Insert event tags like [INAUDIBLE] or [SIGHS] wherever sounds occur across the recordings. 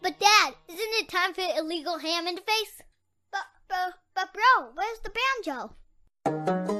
But Dad, isn't it time for illegal ham interface? But, but, but bro, where's the banjo?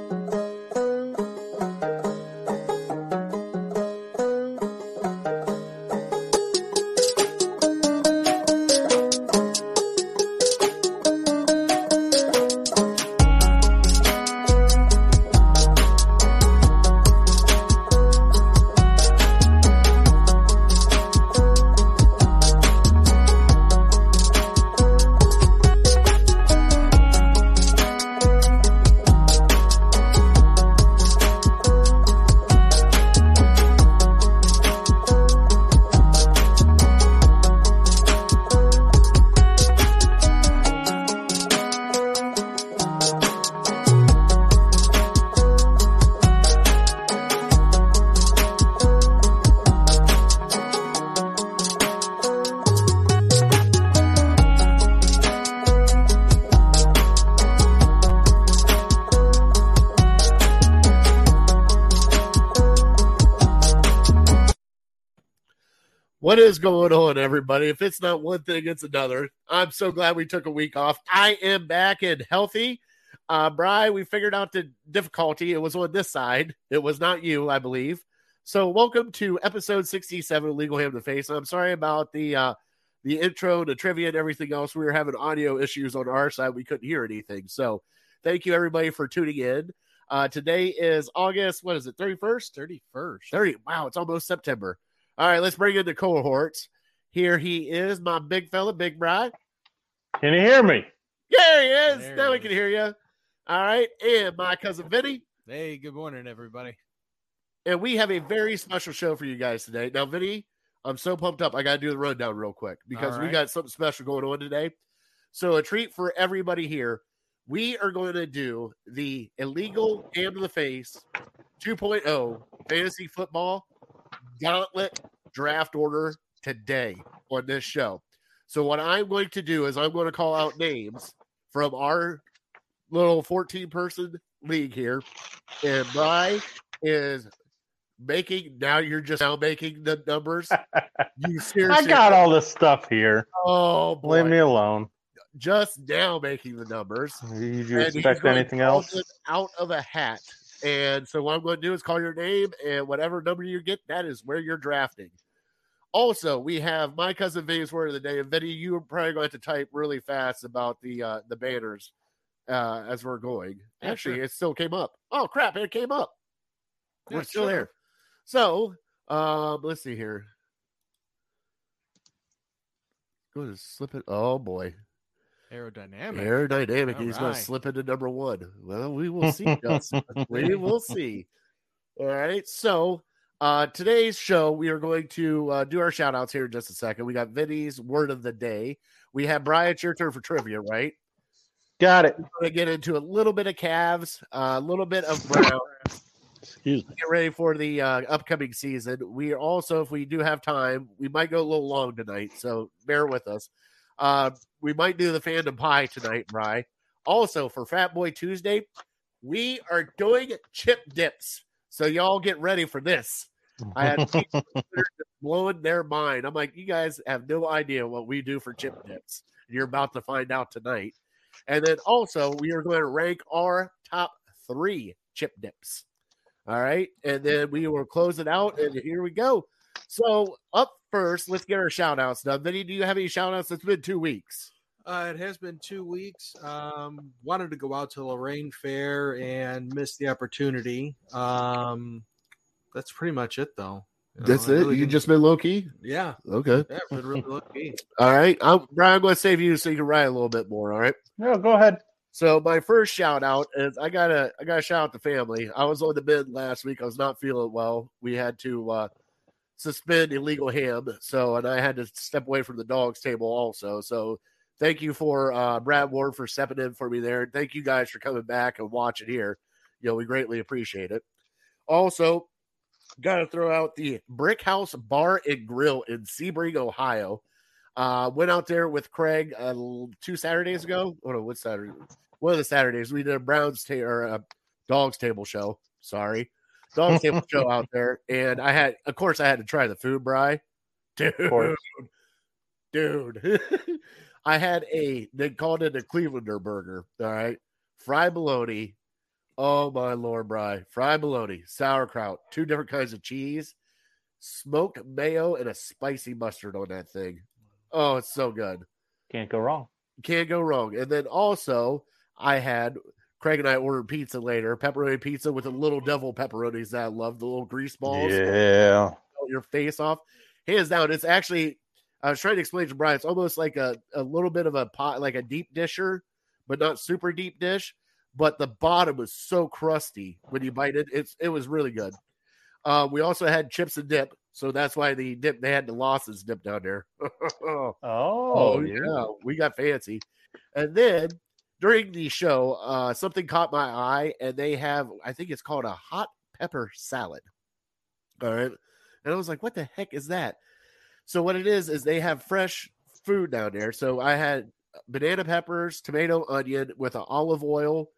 What is going on, everybody? If it's not one thing, it's another. I'm so glad we took a week off. I am back and healthy. Uh, Bry, we figured out the difficulty. It was on this side. It was not you, I believe. So, welcome to episode 67 of Legal Ham to Face. I'm sorry about the uh, the intro, the trivia, and everything else. We were having audio issues on our side. We couldn't hear anything. So, thank you everybody for tuning in. Uh, today is August. What is it? 31st. 31st. 30. Wow, it's almost September. All right, let's bring in the cohorts. Here he is, my big fella, Big Bride. Can you hear me? Yeah, he is. There now he we is. can hear you. All right, and my cousin Vinny. Hey, good morning, everybody. And we have a very special show for you guys today. Now, Vinny, I'm so pumped up. I got to do the rundown real quick because All we got something special going on today. So, a treat for everybody here. We are going to do the illegal hand to the face 2.0 fantasy football gauntlet draft order today on this show. So, what I'm going to do is I'm going to call out names from our little 14 person league here. And my is making now you're just now making the numbers. [LAUGHS] You seriously? I got all this stuff here. oh boy, Leave me alone. just now making the numbers. Did you expect anything else? Out of a hat. And so what I'm going to do is call your name and whatever number you get, that is where you're drafting. Also, we have my cousin Vinny's word of the day. And Vinny, you are probably going to have to type really fast about the uh the banners uh as we're going. Yeah, Actually, sure. it still came up. Oh crap, it came up. Yeah, We're still sure. there. So um let's see here. Go to slip it. Oh boy. Aerodynamic. Aerodynamic. All He's going to slip into number one. Well, we will see, Justin. we [LAUGHS] will see. All right. So, uh, today's show, we are going to uh, do our shout outs here in just a second. We got Vinny's word of the day. We have Brian, it's your turn for trivia, right? Got it. We're going to get into a little bit of calves, a little bit of brown. Excuse me. Get ready for the uh, upcoming season. We are also, if we do have time, we might go a little long tonight. So, bear with us. Uh, we might do the fandom pie tonight, Bry. Also, for Fat Boy Tuesday, we are doing chip dips. So y'all get ready for this. I had [LAUGHS] people blowing their mind. I'm like, you guys have no idea what we do for chip dips. You're about to find out tonight. And then also, we are going to rank our top three chip dips. All right. And then we will close it out. And here we go. So, up first, let's get our shout outs done. Vinny, do you have any shout outs? It's been two weeks. Uh, it has been two weeks. Um, wanted to go out to Lorraine Fair and missed the opportunity. Um, that's pretty much it, though. You know, That's I it. really You didn't- just been low key? yeah, Okay. yeah, been really lucky. [LAUGHS] All right. I'm, Brian, I'm going to save you so you can write a little bit more. All right. No, go ahead. So my first shout out is I gotta I gotta shout out the family. I was on the mid last week. I was not feeling well. We had to uh suspend illegal ham, so and I had to step away from the dogs table also. So thank you for uh Brad Ward for stepping in for me there. Thank you guys for coming back and watching here. You know, we greatly appreciate it. Also, gotta throw out the Brick House Bar and Grill in Sebring, Ohio. Uh, went out there with Craig uh, two Saturdays ago. Oh no, what Saturday? One of the Saturdays we did a Browns ta- or a Dogs table show. Sorry, Dogs table [LAUGHS] show out there, and I had, of course, I had to try the food, Bry. Dude, dude. [LAUGHS] I had a they called it a Clevelander burger. All right, fried bologna. Oh my lord, Bry! Fried bologna, sauerkraut, two different kinds of cheese, smoked mayo, and a spicy mustard on that thing. Oh, it's so good. Can't go wrong. Can't go wrong. And then also, I had Craig and I ordered pizza later, pepperoni pizza with the little devil pepperonis that I love, the little grease balls Yeah. your face off. Hands down, it's actually. I was trying to explain to Brian. It's almost like a, a little bit of a pot, like a deep disher, but not super deep dish. But the bottom was so crusty when you bite it. It's it was really good. Uh, we also had chips and dip, so that's why the dip they had the losses dip down there. [LAUGHS] Oh, Oh dude. yeah, we got fancy. And then during the show, uh, something caught my eye, and they have I think it's called a hot pepper salad. All right, and I was like, "What the heck is that?" So what it is is they have fresh food down there. So I had banana peppers, tomato, onion with an olive oil,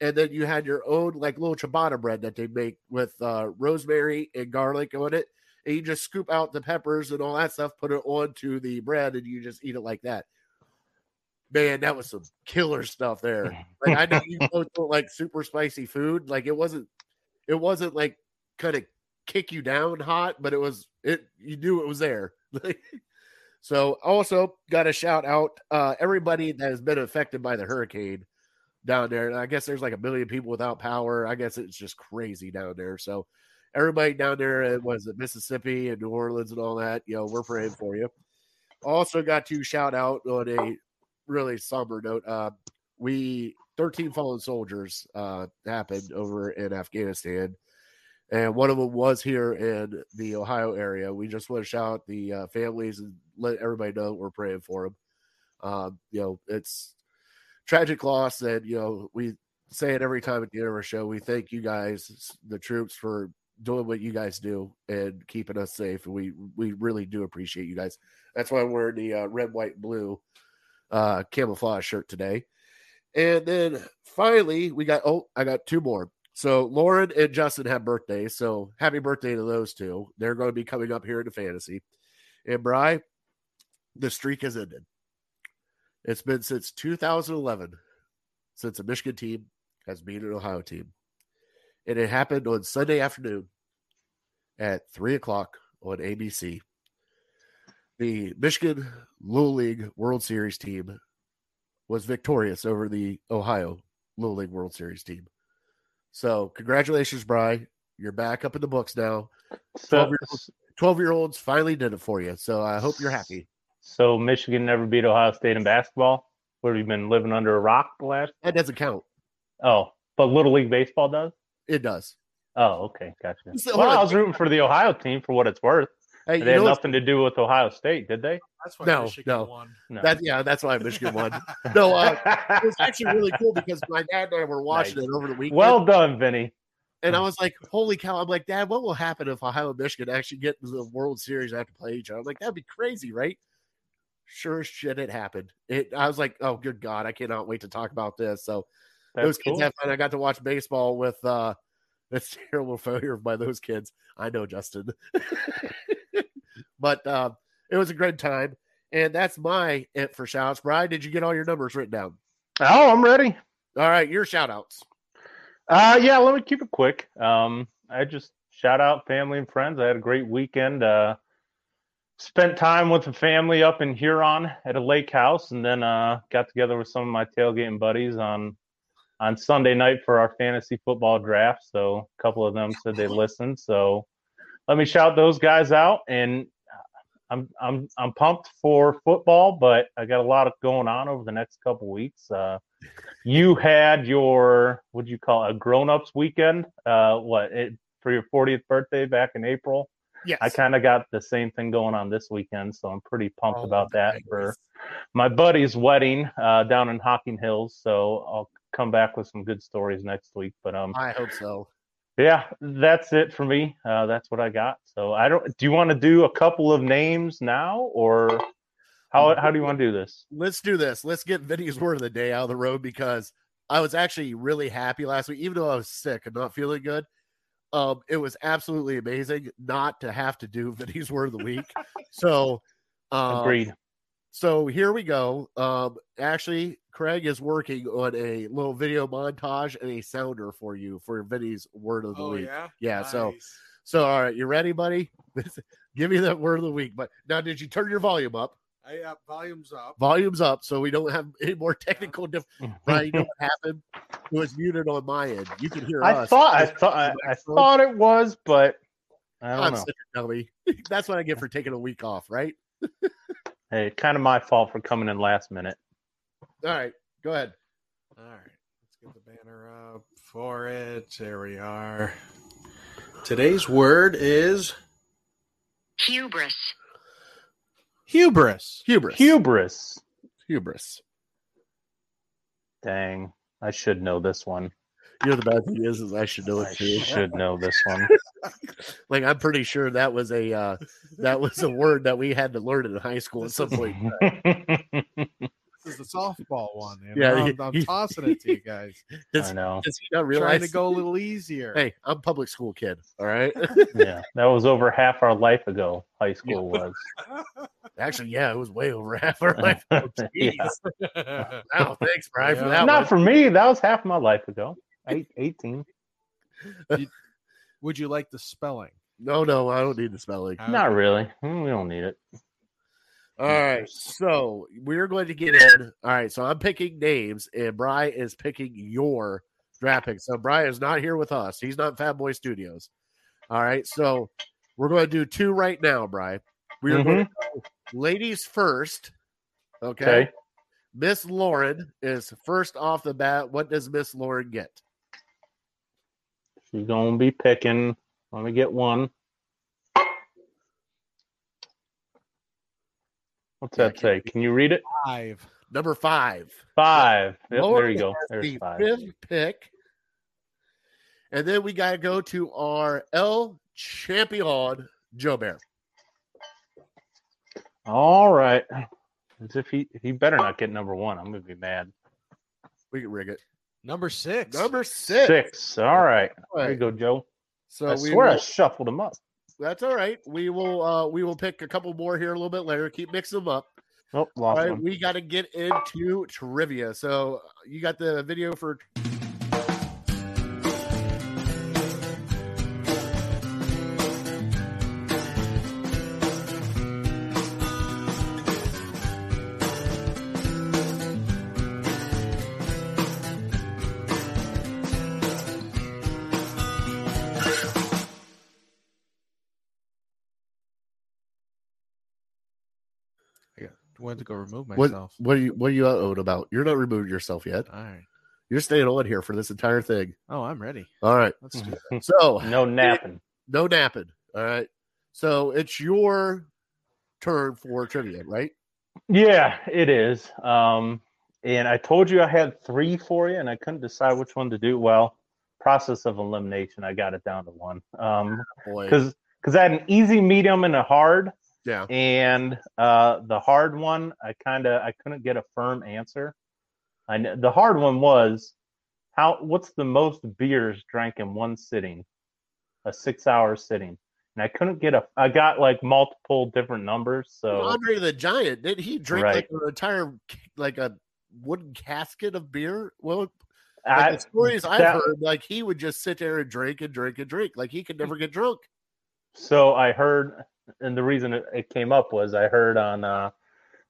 and then you had your own like little ciabatta bread that they make with uh, rosemary and garlic on it and you just scoop out the peppers and all that stuff, put it onto the bread, and you just eat it like that. Man, that was some killer stuff there. Like I know [LAUGHS] you both don't like super spicy food. Like it wasn't, it wasn't like kind of kick you down hot, but it was it. You knew it was there. [LAUGHS] so also got to shout out uh, everybody that has been affected by the hurricane down there. And I guess there's like a million people without power. I guess it's just crazy down there. So everybody down there uh, was it Mississippi and New Orleans and all that. You know, we're praying for you. Also got to shout out on a really somber note. Uh, we 13 fallen soldiers uh, happened over in Afghanistan, and one of them was here in the Ohio area. We just want to shout out the uh, families and let everybody know we're praying for them. Um, you know, it's tragic loss, and you know we say it every time at the end of our show. We thank you guys, the troops, for doing what you guys do and keeping us safe. We we really do appreciate you guys. That's why I'm wearing the uh, red, white, blue uh, camouflage shirt today. And then finally, we got oh, I got two more. So Lauren and Justin have birthdays. So happy birthday to those two. They're going to be coming up here into fantasy. And Bry, the streak has ended. It's been since 2011 since a Michigan team has beat an Ohio team. And it happened on Sunday afternoon at three o'clock on ABC. The Michigan Little League World Series team was victorious over the Ohio Little League World Series team. So, congratulations, Bry. You're back up in the books now. 12 year, 12 year olds finally did it for you. So, I hope you're happy. so Michigan never beat Ohio State in basketball. Where you been living under a rock the last? That doesn't count. Oh, but Little League baseball does. It does. Oh, okay, gotcha. So, well. I was rooting for the Ohio team for what it's worth. Hey, They had know nothing to do with Ohio State, did they? That's why No, Michigan no. won. No. that, yeah, that's why Michigan won. [LAUGHS] No, uh, [LAUGHS] it was actually really cool because my dad and I were watching Nice. it over the weekend. well done, Vinny. And I was like, holy cow. I'm like, Dad, what will happen if Ohio and Michigan actually get to the World Series and have to play each other? I'm like, that'd be crazy, right? Sure as shit, it happened. It I was like, oh good God, I cannot wait to talk about this. So That's those kids cool. have fun. I got to watch baseball with uh [LAUGHS] that's terrible failure by those kids. I know, Justin. But uh, it was a great time. And that's my it for shouts. Brian, did you get all your numbers written down? Oh, I'm ready. All right, your shout outs. Uh, yeah, let me keep it quick. Um, I just shout out family and friends. I had a great weekend. Uh, spent time with the family up in Huron at a lake house, and then uh, got together with some of my tailgating buddies on on Sunday night for our fantasy football draft. So a couple of them said they listened. So let me shout those guys out. And I'm I'm I'm pumped for football, but I got a lot of going on over the next couple weeks. Uh, you had your what do you call it, a grown ups weekend? Uh, what it, for your 40th birthday back in April? Yes. I kind of got the same thing going on this weekend, so I'm pretty pumped Oh, about that nice. for my buddy's wedding uh, down in Hocking Hills. So I'll come back with some good stories next week. But um, I hope so. Yeah, that's it for me. Uh, that's what I got. So I don't. Do you want to do a couple of names now, or how how do you want to do this? let's do this. Let's get Vinny's word of the day out of the road because I was actually really happy last week, even though I was sick and not feeling good. Um, it was absolutely amazing not to have to do Vinny's word of the week. [LAUGHS] So, um, Agreed. So here we go. Um, actually, Craig is working on a little video montage and a sounder for you for Vinny's word of the Oh week. yeah. Yeah, so- Nice. So, all right, you ready, buddy? [LAUGHS] Give me that word of the week. But now, did you turn your volume up? I uh, volumes up. Volume's up, so we don't have [LAUGHS] any more technical. Diff- [LAUGHS] Brian, you know what happened? It was muted on my end. You can hear I us. thought I thought I, I thought it was, but I don't I'm know. such a dummy. That's what I get for taking a week off, right? Hey, kind of my fault for coming in last minute. All right, go ahead. All right, let's get the banner up for it. There we are. Today's word is Hubris. hubris. Hubris. Hubris. Hubris. Dang, I should know this one. You know the bad thing is, is I should know it too. should know this one. [LAUGHS] Like I'm pretty sure that was a uh, that was a word that we had to learn in high school at some point. This is the softball one. You Yeah, know? he- I'm, I'm he- tossing it to you guys. [LAUGHS] Does, I know. does he not Trying to go a little easier. Hey, I'm a public school kid. All right. [LAUGHS] Yeah, that was over half our life ago. High school was. Actually, yeah, it was way over half our life. Oh, Yeah. jeez. Wow, thanks, Brian, for that Not one. for me. That was half my life ago. Eight, 18. Would you like the spelling? No, no, I don't need the spelling. Not really. Mm, We don't need it. All right, so we're going to get in. All right, so I'm picking names, and Bry is picking your draft pick. So Bry is not here with us. He's not in Fat Boy Studios. All right, so we're going to do two right now, Bry. We are going to ladies first. Okay. Okay. Miss Lauren is first off the bat. What does Miss Lauren get? She's going to be picking. Let me get one. What's that say? Can you read it? Five. Number five. Five. Yep, there you go. has There's the five. fifth pick. And then we got to go to our El Champion, Joe Bear. All right. As if he he better not get number one. I'm gonna be mad. We can rig it. Number six. Number six. Six. All right. All There you go, Joe. So I we swear I will, shuffled them up. that's all right. We will uh we will pick a couple more here a little bit later. Keep mixing them up. Oh, All lost right, one. we got to get into trivia. So you got the video for Went to go remove what? myself. What are you? What are you out about? You're not removing yourself yet. All right. You're staying on here for this entire thing. Oh, I'm ready. All right. Let's do it. [LAUGHS] So no [LAUGHS] napping. no napping. All right. So it's your turn for trivia, right? Yeah, it is. Um, and I told you I had three for you, and I couldn't decide which one to do. Well, process of elimination, I got it down to one. Um, Boy. because because I had an easy, medium, and a hard, Yeah. and uh, the hard one, I kind of I couldn't get a firm answer. I kn- the hard one was how what's the most beers drank in one sitting, a six-hour sitting, and I couldn't get a. I got like multiple different numbers, so. Andre the Giant did he drink Right. like an entire like a wooden casket of beer? Well, like I- the stories I've heard, like he would just sit there and drink and drink and drink, like he could never get drunk. So I heard, and the reason it, it came up was I heard on uh,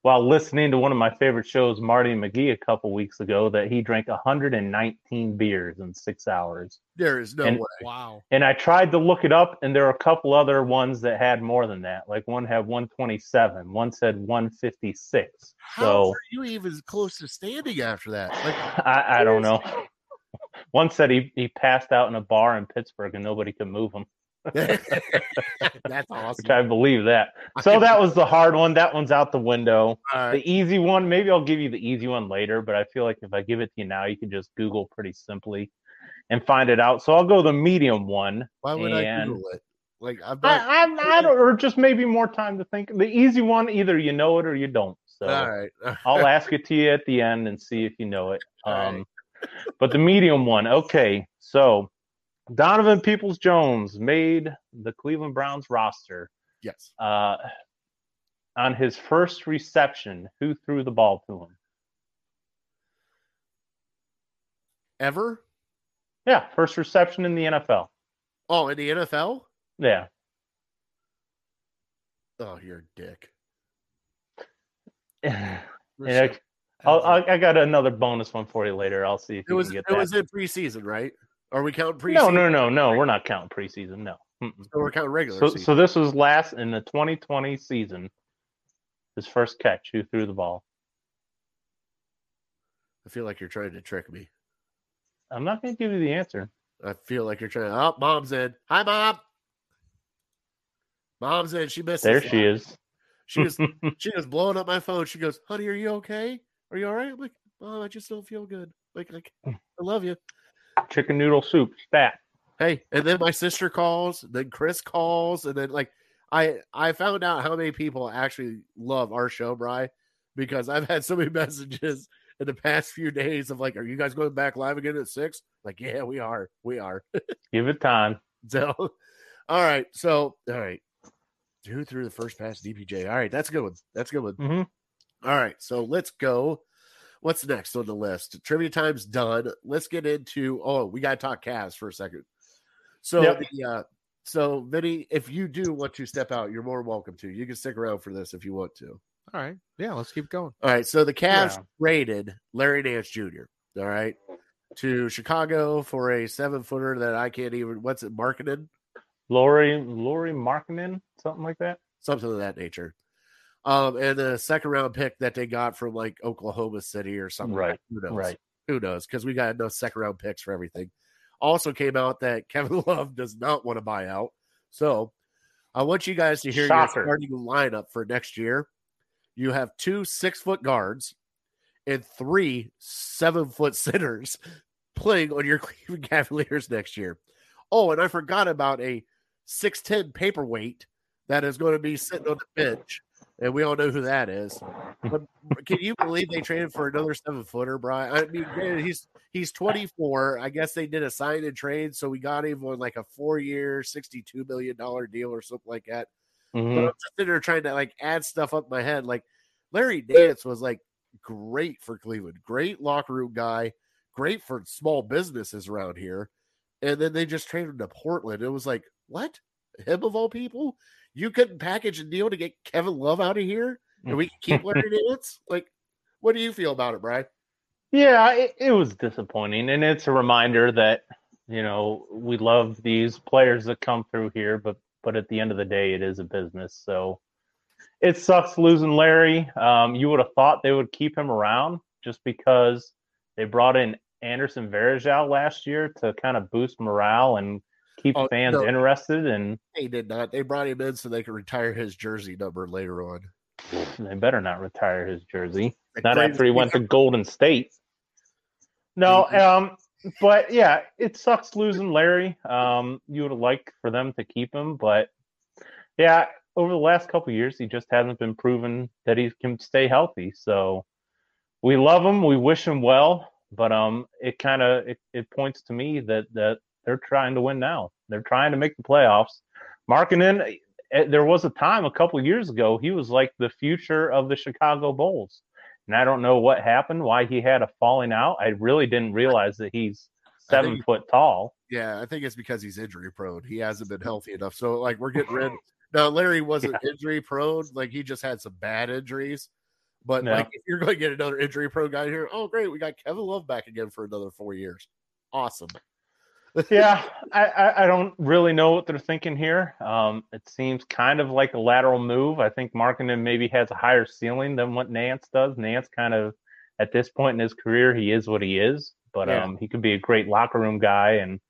while listening to one of my favorite shows, Marty McGee, a couple weeks ago, that he drank 119 beers in six hours. There is no And- way. Wow. And I tried to look it up, and there are a couple other ones that had more than that. Like one had 127, one said 156. How So are you even close to standing after that? Like, [LAUGHS] I, I don't know. [LAUGHS] One said he, he passed out in a bar in Pittsburgh and nobody could move him, [LAUGHS] that's awesome. which I believe that. So that was the hard one. That one's out the window. Right. The easy one, maybe I'll give you the easy one later, but I feel like if I give it to you now, you can just Google pretty simply and find it out. So I'll go the medium one. Why would I Google it? Like, I'm not. I, I, I don't, or just maybe more time to think. The easy one, either you know it or you don't. So all right. [LAUGHS] I'll ask it to you at the end and see if you know it. All right. Um, but the medium one, okay. So Donovan Peoples Jones made the Cleveland Browns roster. Yes. Uh, on his first reception, who threw the ball to him? Ever? Yeah, first reception in the NFL. Oh, in the NFL? Yeah. Oh, you're a dick. [SIGHS] I'll, I'll, I got another bonus one for you later. I'll see if It you was can it get that. It was in preseason, right? Are we counting preseason? no, no, no, no. We're not counting preseason. No. So we're counting regular So, season. so this was last in the 2020 season. His first catch. Who threw the ball? I feel like you're trying to trick me. I'm not going to give you the answer. I feel like you're trying. Oh, mom's in. Hi, mom. Mom's in. She missed. There she is. She was [LAUGHS] she was blowing up my phone. She goes, "Honey, are you okay? Are you all right?" I'm like, "Mom, I just don't feel good. Like, like I love you." Chicken noodle soup. Stat. Hey, and then my sister calls, then Chris calls, and then like I I found out how many people actually love our show, Bry, because I've had so many [LAUGHS] messages in the past few days of like, "Are you guys going back live again at 6? Like, yeah, we are, we are. [LAUGHS] Give it time. So, all right, so all right, who threw the first pass? DPJ. All right, that's a good one. That's a good one. hmm All right, so let's go. What's next on the list? Trivia time's done. Let's get into. Oh, we got to talk Cavs for a second. So, Yep. the, uh, so Vinny, if you do want to step out, you're more welcome to. You can stick around for this if you want to. All right. Yeah, let's keep going. All right, so the Cavs Yeah. rated Larry Nance Jr. All right, to Chicago for a seven footer that I can't even. What's it? marketed? Lauri, Lauri Markkanen, something like that. something of that nature. Um, and the second round pick that they got from like Oklahoma City or something. Right, Who knows? Right. who knows? Because we got enough second round picks for everything. Also came out that [LAUGHS] Kevin Love does not want to buy out. So I want you guys to hear Shocker. your starting lineup for next year. You have two six foot guards and three seven foot centers [LAUGHS] playing on your [LAUGHS] Cleveland Cavaliers next year. Oh, and I forgot about a 6'10 paperweight that is going to be sitting on the bench. And we all know who that is. [LAUGHS] But can you believe they traded for another seven footer, Brian? I mean, granted, he's he's 24. I guess they did a sign and trade, so we got him on like a four year, 62 million dollar deal or something like that. Mhm. But I'm just sitting there trying to like add stuff up in my head. Like Larry Nance was like great for Cleveland, great locker room guy, great for small businesses around here. And then they just traded him to Portland. It was like, what? Him of all people? You couldn't package a deal to get Kevin Love out of here and we can keep Larry [LAUGHS] Nance? Like, what do you feel about it, Brian? Yeah, it, it was disappointing, and it's a reminder that you know we love these players that come through here, but but at the end of the day, it is a business. So it sucks losing Larry. Um, you would have thought they would keep him around just because they brought in Anderson Varejao last year to kind of boost morale and keep Oh, fans no. interested. And They did not. They brought him in so they could retire his jersey number later on. [SIGHS] they better not retire his jersey. Not after he went to Golden State. No, um, but yeah, it sucks losing Larry. Um, you would have liked for them to keep him, but yeah, over the last couple of years, he just hasn't been proven that he can stay healthy. So we love him, we wish him well, but um, it kind of it, it points to me that that they're trying to win now. They're trying to make the playoffs. Markkanen, eh, there was a time a couple of years ago he was like the future of the Chicago Bulls. And I don't know what happened, why he had a falling out. I really didn't realize that he's seven think- foot tall. Yeah, I think it's because he's injury prone. He hasn't been healthy enough. So like we're getting rid. [LAUGHS] Now Larry wasn't injury prone. Like he just had some bad injuries. But Yeah. like if you're going to get another injury prone guy here, oh great, we got Kevin Love back again for another four years. Awesome. Yeah, I, I, don't really know what they're thinking here. Um, it seems kind of like a lateral move. I think Markkanen maybe has a higher ceiling than what Nance does. Nance kind of, at this point in his career, he is what he is, but Yeah. um, he could be a great locker room guy. And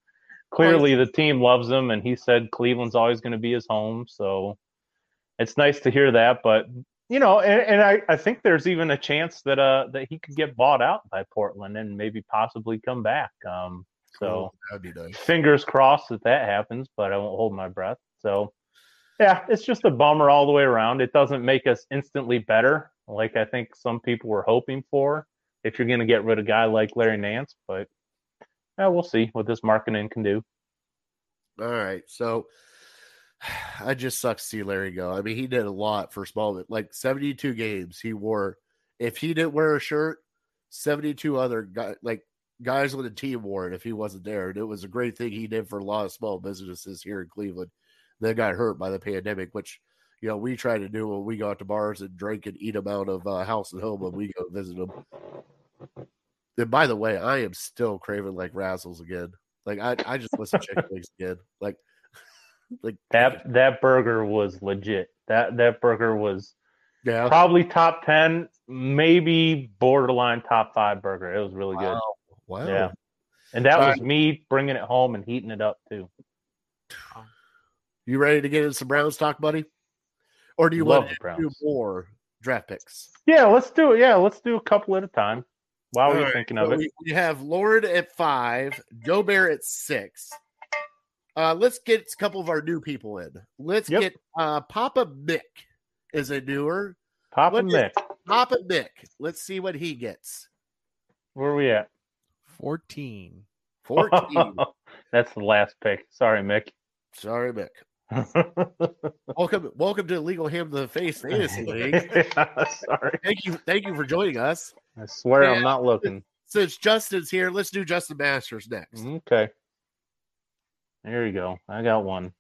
clearly the team loves him. And he said Cleveland's always going to be his home. So it's nice to hear that. But, you know, and, and I, I think there's even a chance that uh that he could get bought out by Portland and maybe possibly come back. Um, so Cool. that'd be nice. fingers crossed that that happens, but I won't hold my breath. So, yeah, it's just a bummer all the way around. It doesn't make us instantly better, like I think some people were hoping for. If you're going to get rid of a guy like Larry Nance, but yeah, we'll see what this marketing can do. All right. So I just sucks to see Larry go. I mean, he did a lot for small, Like 72 games he wore. If he didn't wear a shirt, 72 other guys, like guys with the team wore if he wasn't there. And it was a great thing he did for a lot of small businesses here in Cleveland that got hurt by the pandemic, which, you know, we try to do when we go out to bars and drink and eat them out of uh, house and home when we go visit them. And by the way, I am still craving like Razzles again. Like I, I just listen to chicken [LAUGHS] wings again. Like, [LAUGHS] like That that burger was legit. That that burger was yeah. probably top ten, maybe borderline top five burger. It was really good. Wow. Yeah. And that All was me bringing it home and heating it up too. You ready to get into some Browns talk, buddy? Or do you Love want to do more draft picks? Yeah, let's do it. Yeah, let's do a couple at a time. While All we're right, thinking so of it. We, we have Lord at five, Joe Bear at six. Uh, let's get a couple of our new people in. Let's Yep. get uh, Papa Mick is a newer. Papa what Mick. Papa Mick. Let's see what he gets. Where are we at? 14. 14. [LAUGHS] That's the last pick. Sorry, Mick. Sorry, Mick. [LAUGHS] Welcome, welcome to Legal Ham to the Face Fantasy League. [LAUGHS] Sorry. Thank you, thank you for joining us. I swear Yeah. I'm not looking. Since Justin's here, let's do Justin Masters next. Okay. There you go. I got one.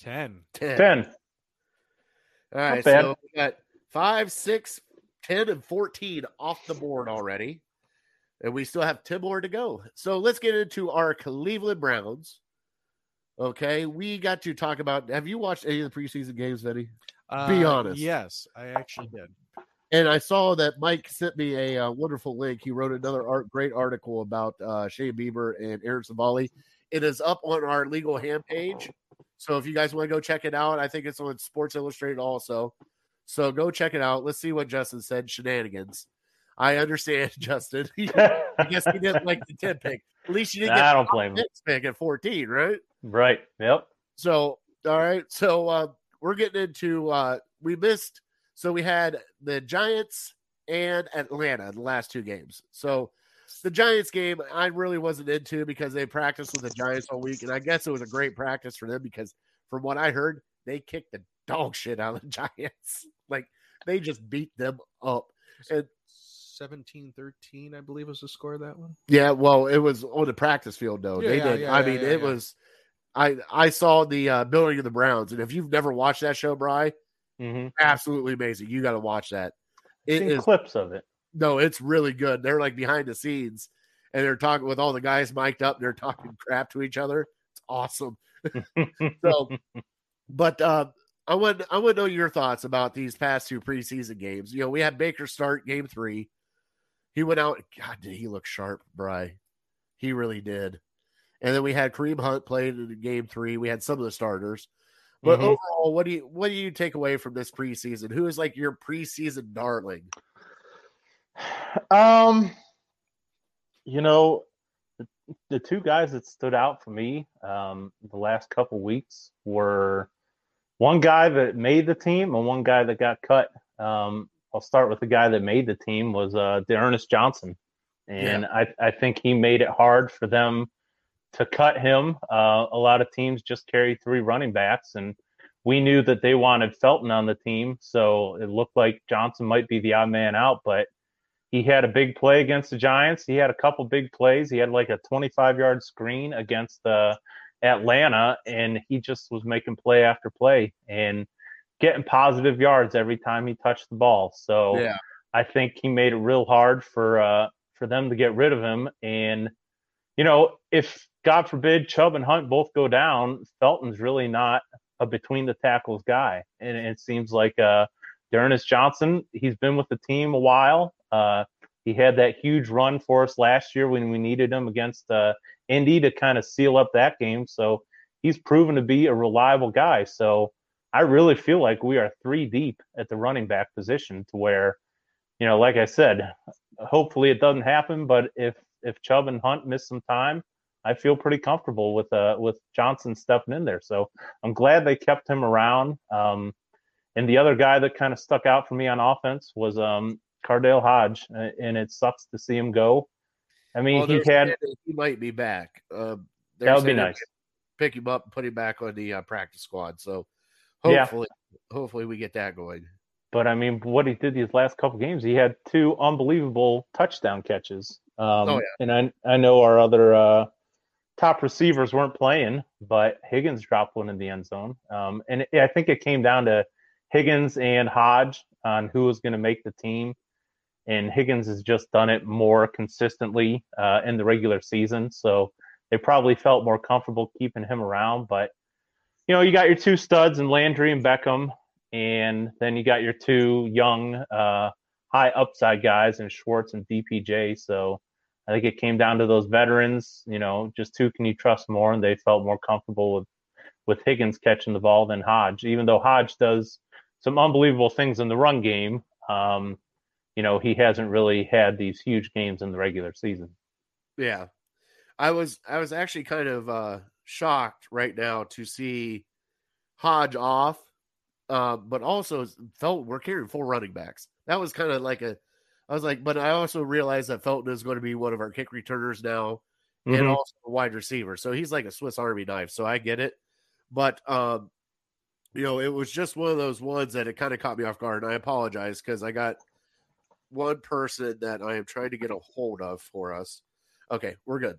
10. 10. Ten. All right, so we got five, six, 10, and 14 off the board already. And we still have 10 more to go. So let's get into our Cleveland Browns. Okay, we got to talk about. Have you watched any of the preseason games, Vinny? Be Uh, honest. Yes, I actually did. And I saw that Mike sent me a uh, wonderful link. He wrote another art, great article about uh, Shane Bieber and Aaron Civale. It is up on our legal ham page. So if you guys want to go check it out, I think it's on Sports Illustrated also. So go check it out. Let's see what Justin said. Shenanigans. I understand, [LAUGHS] Justin. [LAUGHS] I guess he didn't like the 10 pick. At least you didn't get I don't the blame him. pick at 14, right? Right. Yep. So, all right. So, uh, we're getting into, uh, we missed, so we had the Giants and Atlanta the last two games. So, the Giants game, I really wasn't into because they practiced with the Giants all week. And I guess it was a great practice for them because, from what I heard, they kicked the dog shit out of the Giants. Like, they just beat them up. And 17 13, I believe was the score of that one. Yeah, well, it was on the practice field though. Yeah, they yeah, did. yeah, I yeah, mean, yeah, it yeah. was. I I saw the uh, building of the Browns, and if you've never watched that show, Bry, Mm-hmm. absolutely amazing. You got to watch that. It Seen clips of it. no, it's really good. They're like behind the scenes, and they're talking with all the guys mic'd up. And they're talking crap to each other. It's awesome. [LAUGHS] So, but uh, I want I want to know your thoughts about these past two preseason games. You know, we had Baker start game three. He went out. God, did he look sharp, Bry? He really did. And then we had Kareem Hunt played in game three. We had some of the starters. But Mhm. overall, what do you what do you take away from this preseason? Who is like your preseason darling? Um, you know, the, the two guys that stood out for me um, the last couple weeks were one guy that made the team and one guy that got cut. Um, I'll start with the guy that made the team was uh, Ernest Johnson, and I, I think he made it hard for them to cut him. Uh, a lot of teams just carry three running backs, and we knew that they wanted Felton on the team, so it looked like Johnson might be the odd man out, but he had a big play against the Giants. He had a couple big plays. He had like a 25 yard screen against uh, Atlanta, and he just was making play after play and getting positive yards every time he touched the ball. So Yeah. I think he made it real hard for uh, for them to get rid of him. And you know, if God forbid Chubb and Hunt both go down, Felton's really not a between the tackles guy, and it seems like uh, Ernest Johnson, he's been with the team a while. Uh, he had that huge run for us last year when we needed him against uh, Indy to kind of seal up that game. So he's proven to be a reliable guy. So I really feel like we are three deep at the running back position to where, you know, like I said, hopefully it doesn't happen. But if if Chubb and Hunt miss some time, I feel pretty comfortable with uh with Johnson stepping in there. So I'm glad they kept him around. Um, and the other guy that kind of stuck out for me on offense was um, KhaDarel Hodge, uh, and it sucks to see him go. I mean, Well, he had he might be back. Uh, That would be nice. Pick him up and put him back on the uh, practice squad. So Yeah. hopefully, hopefully we get that going. But I mean, what he did these last couple games, he had two unbelievable touchdown catches. Um, Oh, yeah. And I I know our other uh, top receivers weren't playing, but Higgins dropped one in the end zone. Um, and it, I think it came down to Higgins and Hodge on who was going to make the team. And Higgins has just done it more consistently uh, in the regular season, so they probably felt more comfortable keeping him around. But you know, you got your two studs and Landry and Beckham and then you got your two young, uh, high upside guys and Schwartz and DPJ. So I think it came down to those veterans. You know, just who can you trust more? And they felt more comfortable with with Higgins catching the ball than Hodge, even though Hodge does some unbelievable things in the run game. Um, you know, he hasn't really had these huge games in the regular season. Yeah. I was I was actually kind of uh shocked right now to see Hodge off. Uh, but also felt we're carrying four running backs. That was kind of like a I was like, but I also realized that Felton is going to be one of our kick returners now and Mhm. also a wide receiver. So he's like a Swiss Army knife. So I get it. But um, you know, it was just one of those ones that it kind of caught me off guard. And I apologize because I got one person that I am trying to get a hold of for us. Okay, we're good.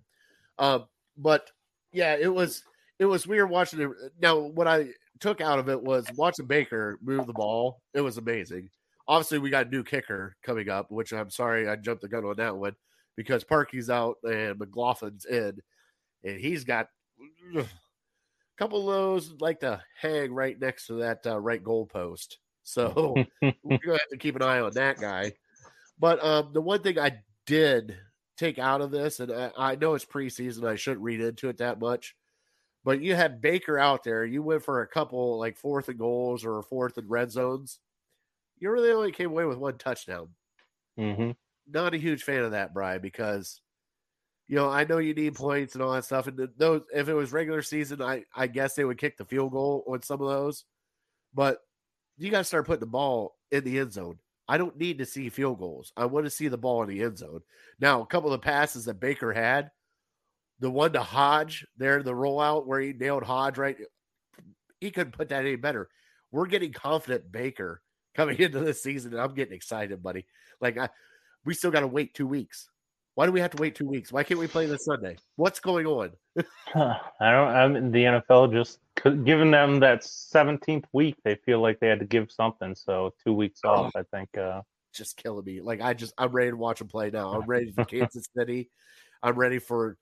Um, but yeah, it was it was weird watching it. Now, what I took out of it was watching Baker move the ball. It was amazing. Obviously, we got a new kicker coming up, which I'm sorry I jumped the gun on that one because Parkey's out and McLaughlin's in, and he's got a couple of those like to hang right next to that uh, right goal post. So [LAUGHS] we're gonna have to keep an eye on that guy. But um, the one thing I did take out of this, and I, I know it's preseason, I shouldn't read into it that much, but you had Baker out there. You went for a couple like fourth and goals or fourth and red zones. You really only came away with one touchdown. Mhm. Not a huge fan of that, Brian, because you know I know you need points and all that stuff. And those, if it was regular season, I I guess they would kick the field goal on some of those, but you got to start putting the ball in the end zone. I don't need to see field goals. I want to see the ball in the end zone. Now, a couple of the passes that Baker had, the one to Hodge there, the rollout where he nailed Hodge right, he couldn't put that any better. We're getting confident Baker coming [LAUGHS] into this season, and I'm getting excited, buddy. Like I, we still got to wait two weeks. Why do we have to wait two weeks? Why can't we play this Sunday? What's going on? [LAUGHS] I don't. I'm in the NFL just giving them that 17th week. They feel like they had to give something. So two weeks off. I think. Uh, just killing me. Like I just I'm ready to watch them play now. I'm ready for [LAUGHS] Kansas City. I'm ready for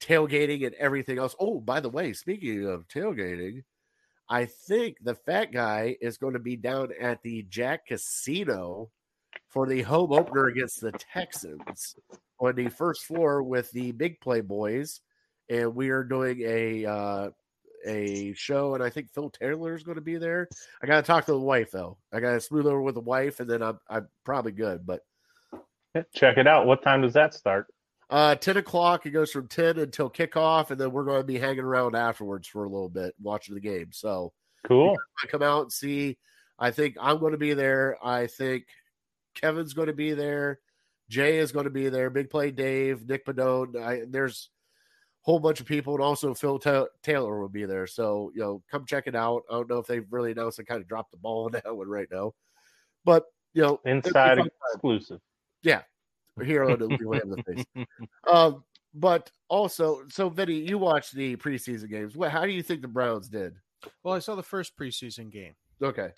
tailgating and everything else. Oh, by the way, speaking of tailgating, I think the fat guy is going to be down at the Jack Casino for the home opener against the Texans on the first floor with the Big Play Boys, and we are doing a uh, a show, and I think Phil Taylor is going to be there. I got to talk to the wife though. I got to smooth over with the wife, and then I'm I'm probably good. But check it out. What time does that start? uh, ten o'clock it goes from ten until kickoff, and then we're going to be hanging around afterwards for a little bit watching the game. So Cool. I come out and see. I think I'm going to be there. I think Kevin's going to be there. Jay is going to be there. Big Play Dave, Nick Padone. I, there's a whole bunch of people, and also Phil Ta- Taylor will be there. So you know, come check it out. I don't know if they've really announced. They kind of dropped the ball on [LAUGHS] that one right now, but you know, Inside fun exclusive. here on the We Have the Face. [LAUGHS] Um, but also, so Vinny, you watched the preseason games. What? How do you think the Browns did? Well, I saw the first preseason game. Okay.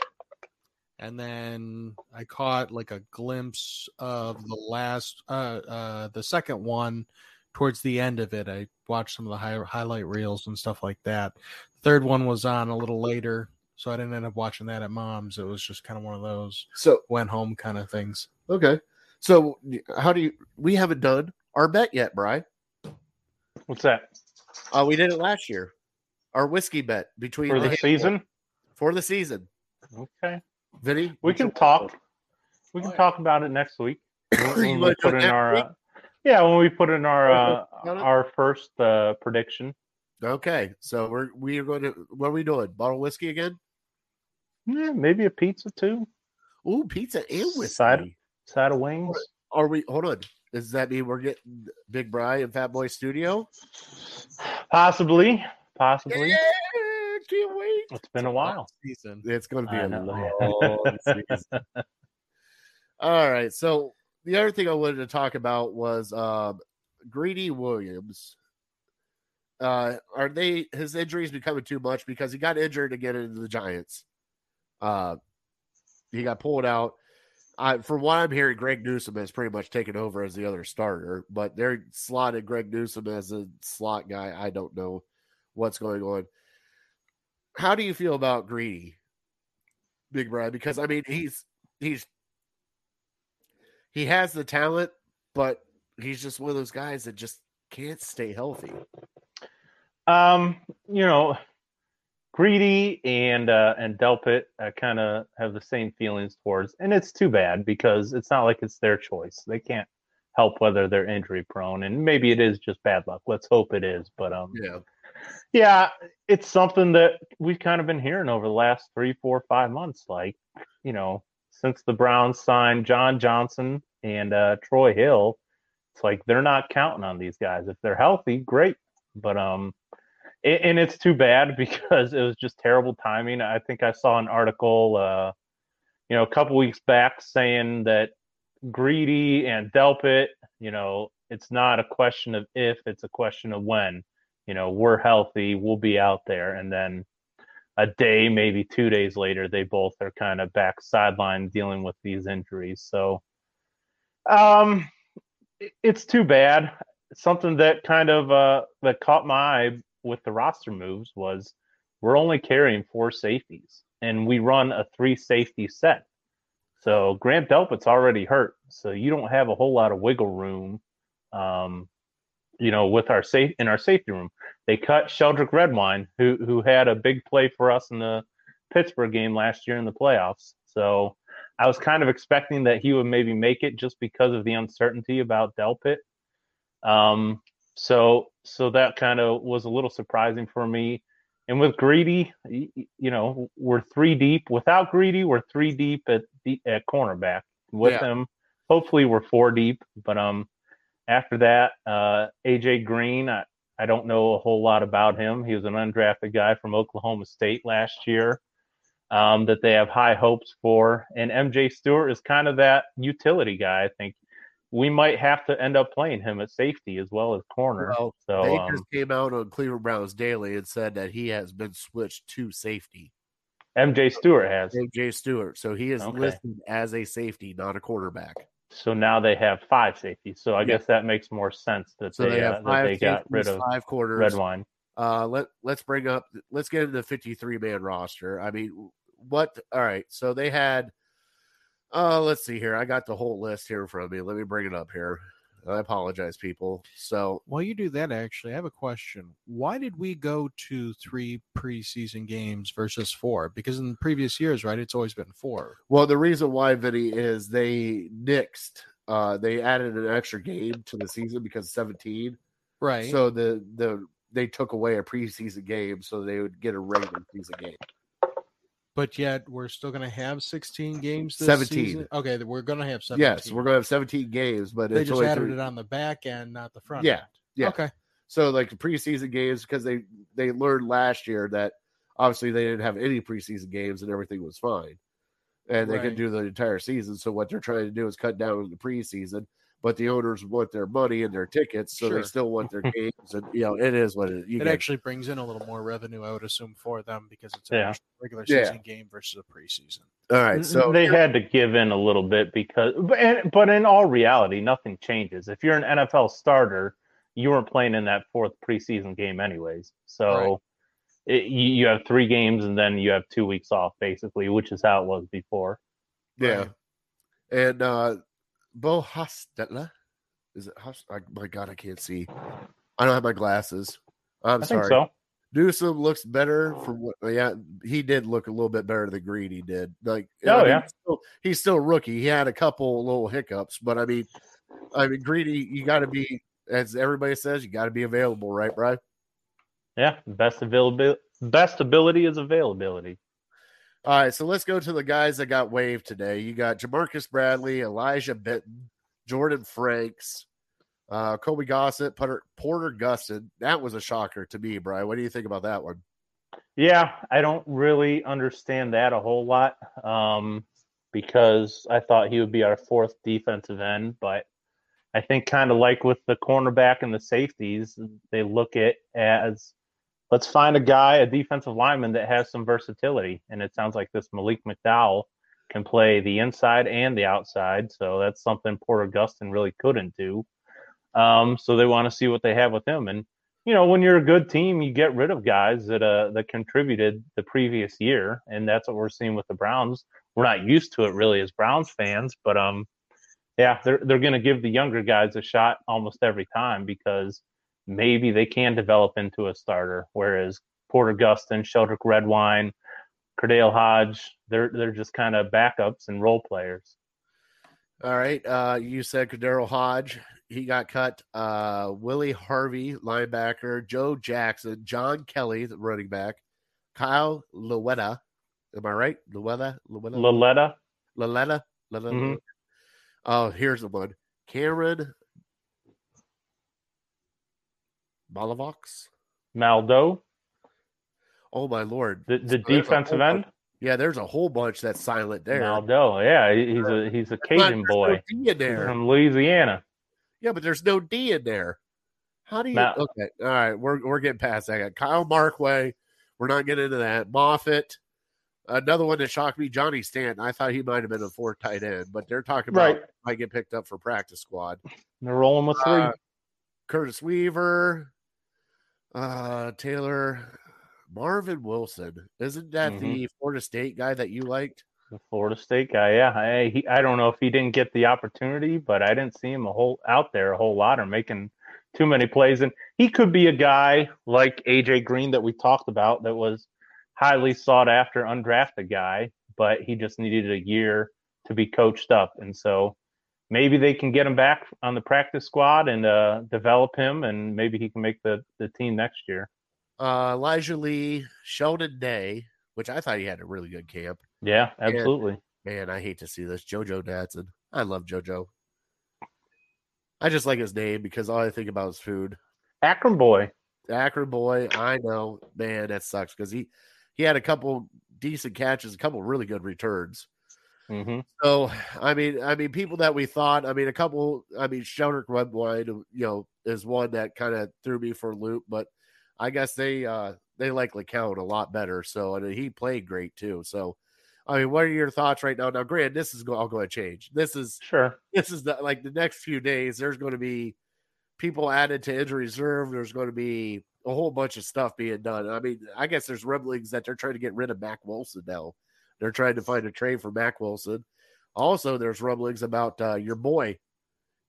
And then I caught like a glimpse of the last, uh, uh, the second one towards the end of it. I watched some of the high, highlight reels and stuff like that. Third one was on a little later, so I didn't end up watching that at mom's. It was just kind of one of those So went home kind of things. okay. So how do you? We haven't done our bet yet, Bry. What's that Uh, we did it last year. Our whiskey bet between for the handful- season? For the season, Okay, Vinny. we can your- talk. We can talk about it next week. [COUGHS] You When we put in our uh, yeah, when we put in our uh, our first uh, prediction. Okay, so we're we are going to. What are we doing? Bottle whiskey again? Yeah, maybe a pizza too. Ooh, pizza and whiskey. Side- Side of wings. Are we? Hold on. does that mean we're getting Big Bry and Fat Boy Studio? Possibly, possibly. Yeah, can't wait. It's been a while. Season. It's going to be I a know. long [LAUGHS] season. All right. So the other thing I wanted to talk about was um, Greedy Williams. Uh, are they his injuries becoming too much because he got injured again into the Giants? Uh, he got pulled out. I, from what I'm hearing, Greg Newsome has pretty much taken over as the other starter, but they're slotted Greg Newsome as a slot guy. I don't know what's going on. How do you feel about Greedy, Big Brad? Because I mean, he's he's he has the talent, but he's just one of those guys that just can't stay healthy. Um, you know, Greedy and uh, and Delpit I kind of have the same feelings towards, and it's too bad because it's not like it's their choice. They can't help whether they're injury prone, and maybe it is just bad luck. Let's hope it is, but um, Yeah, yeah, it's something that we've kind of been hearing over the last three, four, five months. Like, you know, since the Browns signed John Johnson and uh, Troy Hill, it's like they're not counting on these guys. If they're healthy, great. But um, a- and it's too bad [LAUGHS] because it was just terrible timing. I think I saw an article, uh, you know, a couple weeks back saying that Greedy and Delpit, you know, it's not a question of if, it's a question of when you know, we're healthy, we'll be out there. And then a day, maybe two days later, they both are kind of back sideline dealing with these injuries. So um it's too bad. Something that kind of uh that caught my eye with the roster moves was we're only carrying four safeties and we run a three safety set. So Grant Delpit's already hurt. So you don't have a whole lot of wiggle room um you know, with our safe in our safety room. They cut Sheldrick Redwine, who who had a big play for us in the Pittsburgh game last year in the playoffs. So I was kind of expecting that he would maybe make it just because of the uncertainty about Delpit. Um, so so that kind of was a little surprising for me. And with Greedy, you know, we're three deep. Without Greedy, we're three deep at the at cornerback. With Yeah. him, hopefully we're four deep. But um, after that, uh, AJ Green, I, I don't know a whole lot about him. He was an undrafted guy from Oklahoma State last year um, that they have high hopes for. And MJ Stewart is kind of that utility guy. I think we might have to end up playing him at safety as well as corner. Well, so they um, just came out on Cleveland Browns Daily and said that he has been switched to safety. MJ Stewart has. MJ Stewart, so he is Okay. listed as a safety, not a quarterback. So now they have five safeties. So I Yeah. guess that makes more sense that So they, they uh, have that five they got rid of five quarters. Redwine. Uh, let let's bring up let's get into the 53 man roster. I mean, what? All right, so they had. Uh, let's see here. I got the whole list here of me. Let me bring it up here. I apologize, people. So While you do that, actually, I have a question. Why did we go to three preseason games versus four? Because in previous years, right, it's always been four. Well, the reason why, Vinny, is they nixed. Uh, they added an extra game to the season because seventeen. Right. So the the they took away a preseason game so they would get a regular season game. But yet we're still going to have 16 games this 17. season? Okay, we're going to have 17. Yes, we're gonna have seventeen games, but They it's just added three- it on the back end, not the front Yeah, end. yeah. Okay. So like the preseason games because they they learned last year that obviously they didn't have any preseason games and everything was fine, and they Right. could do the entire season. So what they're trying to do is cut down the preseason, but the owners want their money and their tickets, so Sure. they still want their games, and you know it is what it. You It get- actually brings in a little more revenue, I would assume, for them because it's a Yeah. regular Yeah. season game versus a preseason. all right. So they had to give in a little bit because, but, and, but in all reality, nothing changes. If you're an NFL starter, you weren't playing in that fourth preseason game anyways. So it, you, you have three games and then you have two weeks off, basically, which is how it was before. yeah, Right. and uh Bo Hostetler is it? Host- I, my God, I can't see. I don't have my glasses. I'm I sorry. think so. Newsome looks better from what yeah, he did look a little bit better than Greedy did. Like Oh, I mean, yeah. he's still, he's still a rookie. He had a couple little hiccups, but I mean I mean Greedy, you gotta be as everybody says, you gotta be available, right, Brian? Yeah, best availability. Best ability is availability. All right, so let's go to the guys that got waived today. You got Jamarcus Bradley, Elijah Benton, Jordan Franks, uh, Kobe Gossett, Porter, Porter Gustin. That was a shocker to me, Brian. What do you think about that one? Yeah, I don't really understand that a whole lot um, because I thought he would be our fourth defensive end, but I think kind of like with the cornerback and the safeties, they look at as let's find a guy, a defensive lineman that has some versatility, and it sounds like this Malik McDowell can play the inside and the outside, so that's something Porter Gustin really couldn't do. Um, so they want to see what they have with him, and you know, when you're a good team, you get rid of guys that uh, that contributed the previous year, and that's what we're seeing with the Browns. We're not used to it really as Browns fans, but um, yeah, they're they're going to give the younger guys a shot almost every time because maybe they can develop into a starter. Whereas Porter Gustin, Sheldrick Redwine, KhaDarel Hodge, they're they're just kind of backups and role players. All right. Uh, you said KhaDarel Hodge. He got cut. Uh, Willie Harvey, linebacker. Joe Jackson. John Kelly, the running back. Kyle Luetta. Am I right? Luetta? Luetta? Laletta. Laletta? Laletta? Mhm. Oh, here's the one. Cameron Malavox. Maldo, Oh my lord. the, the So defensive end. bunch- Yeah, there's a whole bunch that's silent there. Maldo, yeah, he's a he's a Cajun boy No D in there. from Louisiana. Yeah, but there's no D in there. How do you? Mal- okay, all right, we're we're getting past that. Kyle Markway, we're not getting into that. Moffitt, another one that shocked me. Johnny Stanton. I thought he might have been a fourth tight end, but they're talking about Right. might get picked up for practice squad. They're rolling with three. Uh, Curtis Weaver, uh, Taylor, Marvin Wilson. Isn't that Mhm. the Florida State guy that you liked? The Florida State guy, yeah. I he, I don't know if he didn't get the opportunity, but I didn't see him a whole out there a whole lot or making too many plays. And he could be a guy like AJ Green that we talked about that was highly sought after, undrafted guy, but he just needed a year to be coached up. And so maybe they can get him back on the practice squad and uh, develop him, and maybe he can make the, the team next year. Uh, Elijah Lee, Sheldon Day, which I thought he had a really good camp. Yeah, absolutely. Man, I hate to see this. Jojo Natson. I love Jojo. I just like his name because all I think about is food. Akron boy. Akron boy, I know. Man, that sucks because he he had a couple decent catches, a couple really good returns. Hmm So I mean, I mean, people that we thought, I mean, a couple, I mean, Sheldrick Redwine, you know, is one that kind of threw me for a loop, but I guess they uh they likely count a lot better. So and he played great too. So I mean, what are your thoughts right now? Now, Grant, this is all going to change. This is Sure. this is the like the next few days. There's going to be people added to injury reserve. There's going to be a whole bunch of stuff being done. I mean, I guess there's rumblings that they're trying to get rid of Mack Wilson now. They're trying to find a trade for Mack Wilson. Also, there's rumblings about uh, your boy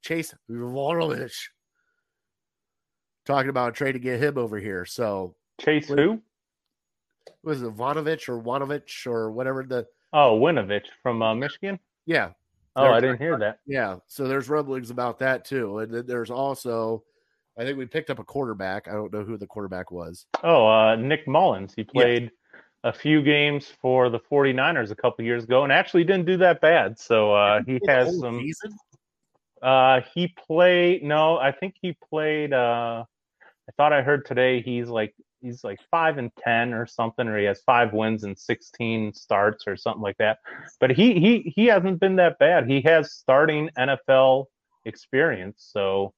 Chase Volovich talking about a trade to get him over here. So Chase who? was it Vonovich or Wanovich or whatever the Oh, Winovich from uh, Michigan. yeah Oh, They're I didn't hear that. Yeah, so there's rumblings about that too, and then there's also, I think we picked up a quarterback. I don't know who the quarterback was. Oh, uh, Nick Mullens. He played a few games for the 49ers a couple years ago and actually didn't do that bad. So uh, he has some. season? Uh, he played. No, I think he played. Uh, I thought I heard today he's like he's like five and ten or something, or he has five wins and 16 starts or something like that. But he he he hasn't been that bad. He has starting NFL experience. So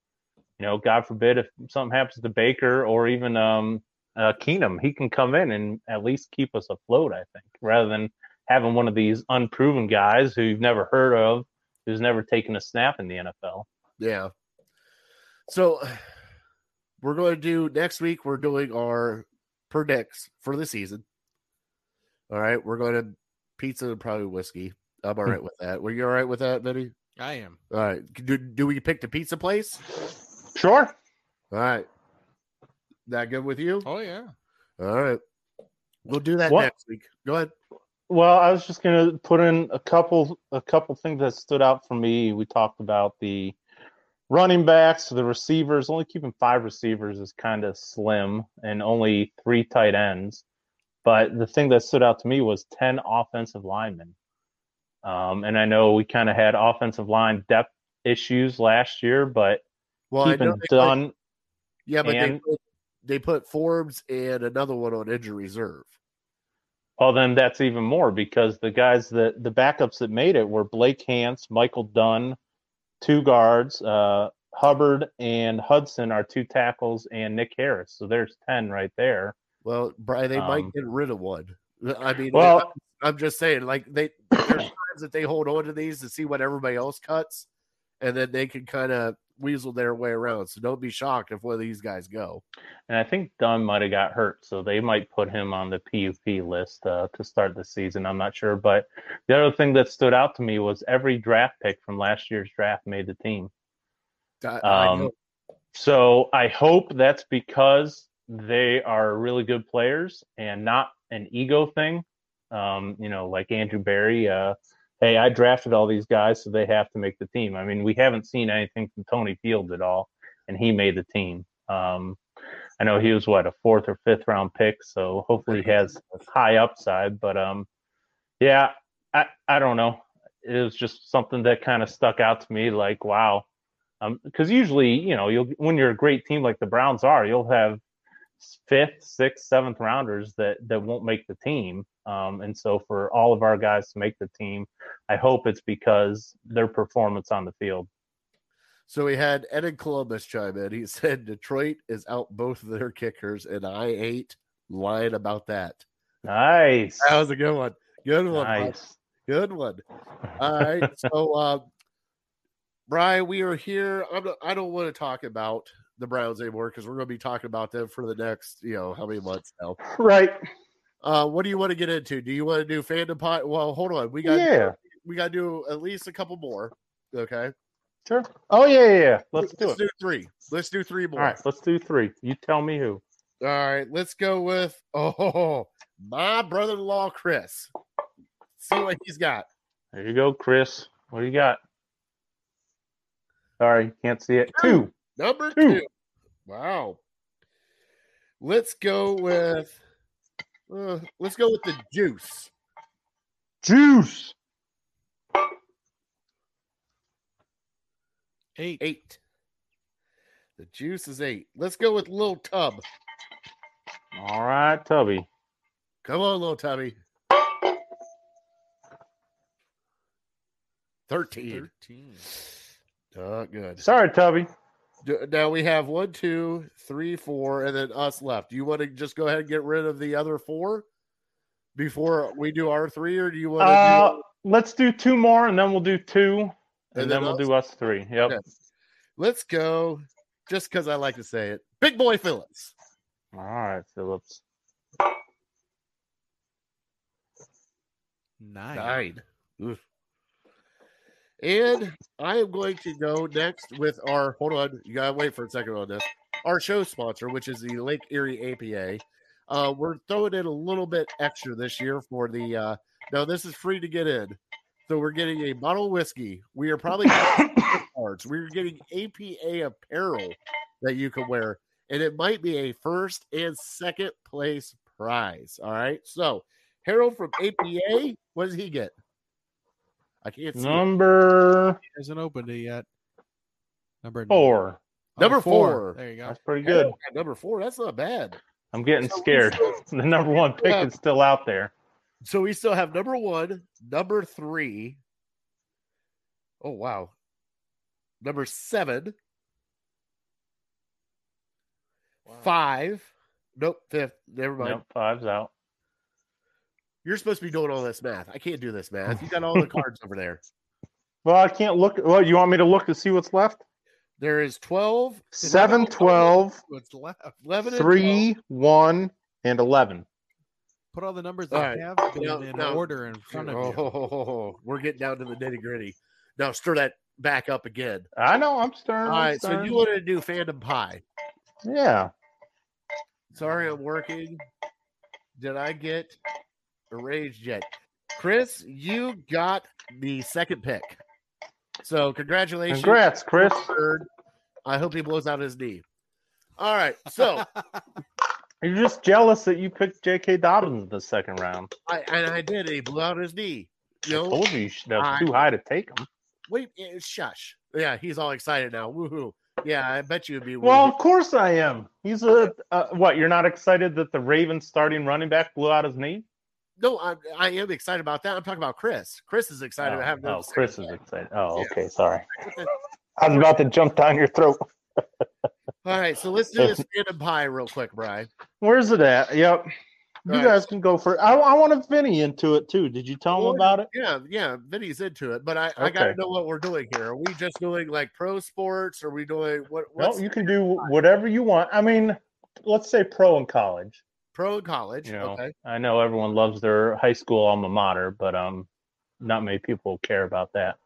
you know, God forbid if something happens to Baker or even um uh, Keenum, he can come in and at least keep us afloat. I think rather than having one of these unproven guys who you've never heard of, who's never taken a snap in the NFL. Yeah. So we're going to do next week. We're doing our predicts for the season. All right, we're going to pizza and probably whiskey. I'm all right with that. Were you all right with that, Benny? I am. All right. Do, do we pick the pizza place? Sure. All right. That good with you? Oh yeah. All right. We'll do that What- next week. Go ahead. Well, I was just gonna put in a couple a couple things that stood out for me. We talked about the running backs, the receivers. Only keeping five receivers is kind of slim, and only three tight ends. But the thing that stood out to me was ten offensive linemen. Um, and I know we kind of had offensive line depth issues last year, but Well, I know keeping they put- yeah, but and- put, they put Forbes and another one on injury reserve. Well, then that's even more because the guys that the backups that made it were Blake Hance, Michael Dunn, two guards, uh, Hubbard and Hudson are two tackles, and Nick Harris. So there's ten right there. Well, Brian, they might Um, get rid of one. I mean, Well- I'm just saying, like they there's times that they hold on to these to see what everybody else cuts, and then they can kind of weasel their way around. So don't be shocked if one of these guys go. And I think Dunn might have got hurt, so they might put him on the PUP list uh, to start the season. I'm not sure, but the other thing that stood out to me was every draft pick from last year's draft made the team. I- I Um, know. So I hope that's because they are really good players and not an ego thing. Um, you know, like Andrew Berry. Uh, hey, I drafted all these guys, so they have to make the team. I mean, we haven't seen anything from Tony Fields at all, and he made the team. Um, I know he was what a fourth or fifth round pick, so hopefully he has high upside. But um, yeah, I I don't know. It was just something that kind of stuck out to me. Like, wow, because usually, you know, you'll when you're a great team like the Browns are, you'll have fifth, sixth, seventh rounders that that won't make the team. Um, and so for all of our guys to make the team, I hope it's because their performance on the field. So we had Ed in Columbus chime in. He [LAUGHS] said Detroit is out both of their kickers, and I ain't lying about that. Nice, That was a good one. Good one. bud. nice. Good one. [LAUGHS] All right. So, uh, Brian, we are here. I'm not, I don't want to talk about the Browns anymore because we're going to be talking about them for the next, you know, how many months now. Right? Uh, what do you want to get into? Do you want to do fandom pot? Well, hold on. We got Yeah, we got to do at least a couple more. Okay. sure. Oh yeah, yeah. yeah. Let's do it. do three. Let's do three more. All right, let's do three. You tell me who. All right, let's go with [LAUGHS] oh my brother-in-law Chris. See what he's got. There you go, Chris. What do you got? Sorry, can't see it. Two. Number Two. two. Wow. Let's go with uh, let's go with the juice. Juice. Eight. Eight. The juice is eight. Let's go with Little Tub. All right, Tubby. Come on, Little Tubby. Thirteen. Thirteen. Not good. Sorry, Tubby. D- Now we have one, two, three, four, and then us left. Do you want to just go ahead and get rid of the other four before we do our three, or do you want to Uh, do? let's do two more, and then we'll do two, and, And then, then we'll us? do us three. Yep. Okay. Let's go, just because I like to say it. Big boy Phillips. All right, Phillips. Nine. Nine. Oof. And I am going to go next with our. Hold on, you gotta wait for a second on this. Our show sponsor, which is the Lake Erie APA. Uh, we're throwing in a little bit extra this year for the. Uh, now this is free to get in, so we're getting a bottle of whiskey. We are probably [COUGHS] cards. We're getting APA apparel that you can wear, and it might be a first and second place prize. All right, so Harold from APA, what does he get? I can't see. it. Number Hasn't opened it yet. Number four. Oh, Number four. There you go. That's pretty good. Harold number four. That's not bad. I'm getting So scared. still- [LAUGHS] the number one pick Yeah. is still out there. So we still have number one, number three. Oh wow. Number seven, five. Nope, fifth. Never mind. Yep, five's out. You're supposed to be doing all this math. I can't do this math. You got all the cards over there. [LAUGHS] Well, I can't look. Well, you want me to look to see what's left? There is 12, Seven, 12, [LAUGHS] What's left? 11, and three, one, and 11. Put all the numbers All that right. have Now- in now- order in front of you. Oh, [LAUGHS] we're getting down to the nitty gritty. Now stir that back up again. I know. I'm stirring. All right, I'm so you wanted to do Phantom pie. Yeah. Sorry, I'm working. Did I get arranged yet? Chris, you got the second pick. So congratulations. Congrats, Chris. I hope he blows out his knee. All right. So [LAUGHS] You're just jealous that you picked J.K. Dobbins in the second round. I and I did. He blew out his knee. You I know, told you that was I- too high to take him. wait, shush. Yeah, he's all excited now. Woohoo! Yeah, I bet you would be. Well, woohoo. of course I am. He's a uh, what? You're not excited that the Ravens starting running back blew out his knee? No, I, I am excited about that. I'm talking about Chris. Chris is excited oh, to have oh, those. Chris is excited. Oh, Yeah. okay. Sorry. [LAUGHS] I was about to jump down your throat. All right, so let's do [LAUGHS] this random pie real quick, Brian. Where's it at? Yep. You Right. guys can go for. I, I want a Vinny into it too. Did you tell him Well, about it? Yeah, yeah, Vinny's into it, but I, I got to know what we're doing here. Are we just doing like pro sports? Are we doing what? No, you can do whatever you want. I mean, let's say pro in college. Pro college? You know, Okay, I know everyone loves their high school alma mater, but um, not many people care about that.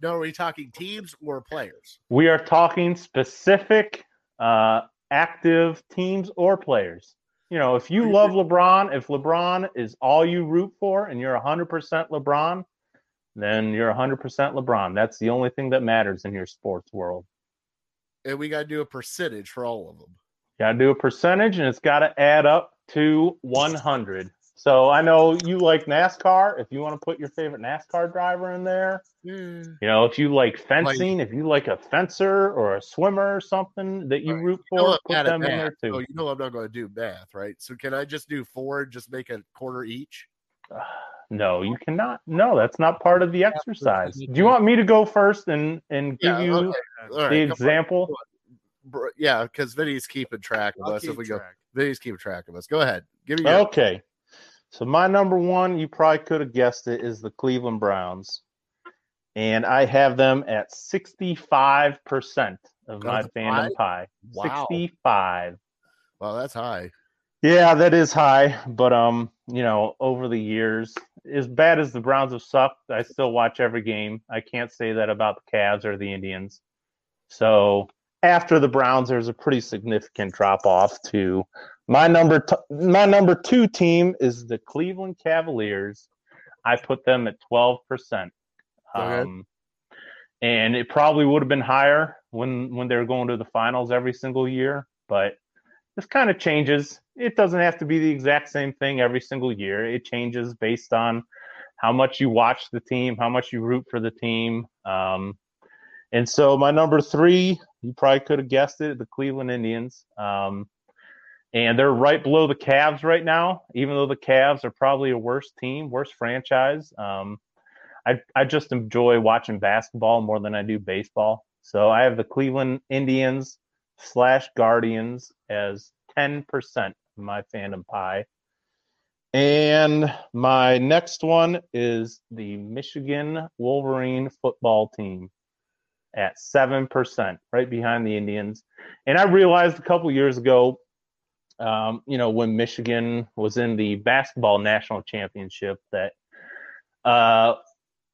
no, are we talking teams or players? We are talking specific, uh, active teams or players. You know, if you love LeBron, if LeBron is all you root for, and you're 100% LeBron, then you're 100% LeBron. That's the only thing that matters in your sports world. And we got to do a percentage for all of them. got to do a percentage and it's got to add up to 100 so i know you like nascar if you want to put your favorite nascar driver in there Yeah. you know if you like fencing if you like a fencer or a swimmer or something that you Right. root You know for put bad at them in there too so you know I'm not going to do math, right? So can I just do four and just make a quarter each? [SIGHS] no you cannot no that's not part of the exercise do you want me to go first and and give Yeah, you okay. All right, the example? on. Example Br- Yeah, because Vinny's keeping track of I'll us. If keep we go. Vinny's keeping track of us. Go ahead, give me your. Okay. So my number one, you probably could have guessed it, is the Cleveland Browns. And I have them at 65% of my fandom high? pie. Wow. 65. Wow, that's high. Yeah, that is high, but um, you know, over the years, as bad as the Browns have sucked, I still watch every game. I can't say that about the Cavs or the Indians. So after the Browns, there's a pretty significant drop off to my number. T- my number two team is the Cleveland Cavaliers. I put them at twelve percent. Um, and it probably would have been higher when when they were going to the finals every single year, but this kind of changes. It doesn't have to be the exact same thing every single year. It changes based on how much you watch the team, how much you root for the team. Um, and so my number three, you probably could have guessed it, the Cleveland Indians. Um, and they're right below the Cavs right now, even though the Cavs are probably a worse team, worse franchise. Um, I, I just enjoy watching basketball more than I do baseball. So I have the Cleveland Indians slash Guardians as 10% of my fandom pie. And my next one is the Michigan Wolverine football team at 7%, right behind the Indians. And I realized a couple years ago, um, you know, when Michigan was in the basketball national championship, that uh,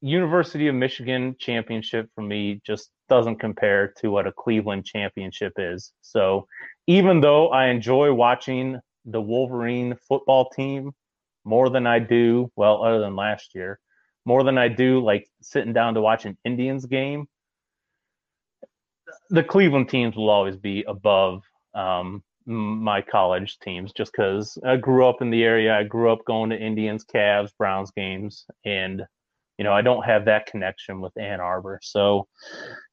University of Michigan championship for me just doesn't compare to what a Cleveland championship is. So even though I enjoy watching the Wolverine football team more than I do, well, other than last year, more than I do like sitting down to watch an Indians game, the Cleveland teams will always be above um, my college teams just because I grew up in the area. I grew up going to Indians, Cavs, Browns games, and you know I don't have that connection with Ann Arbor. So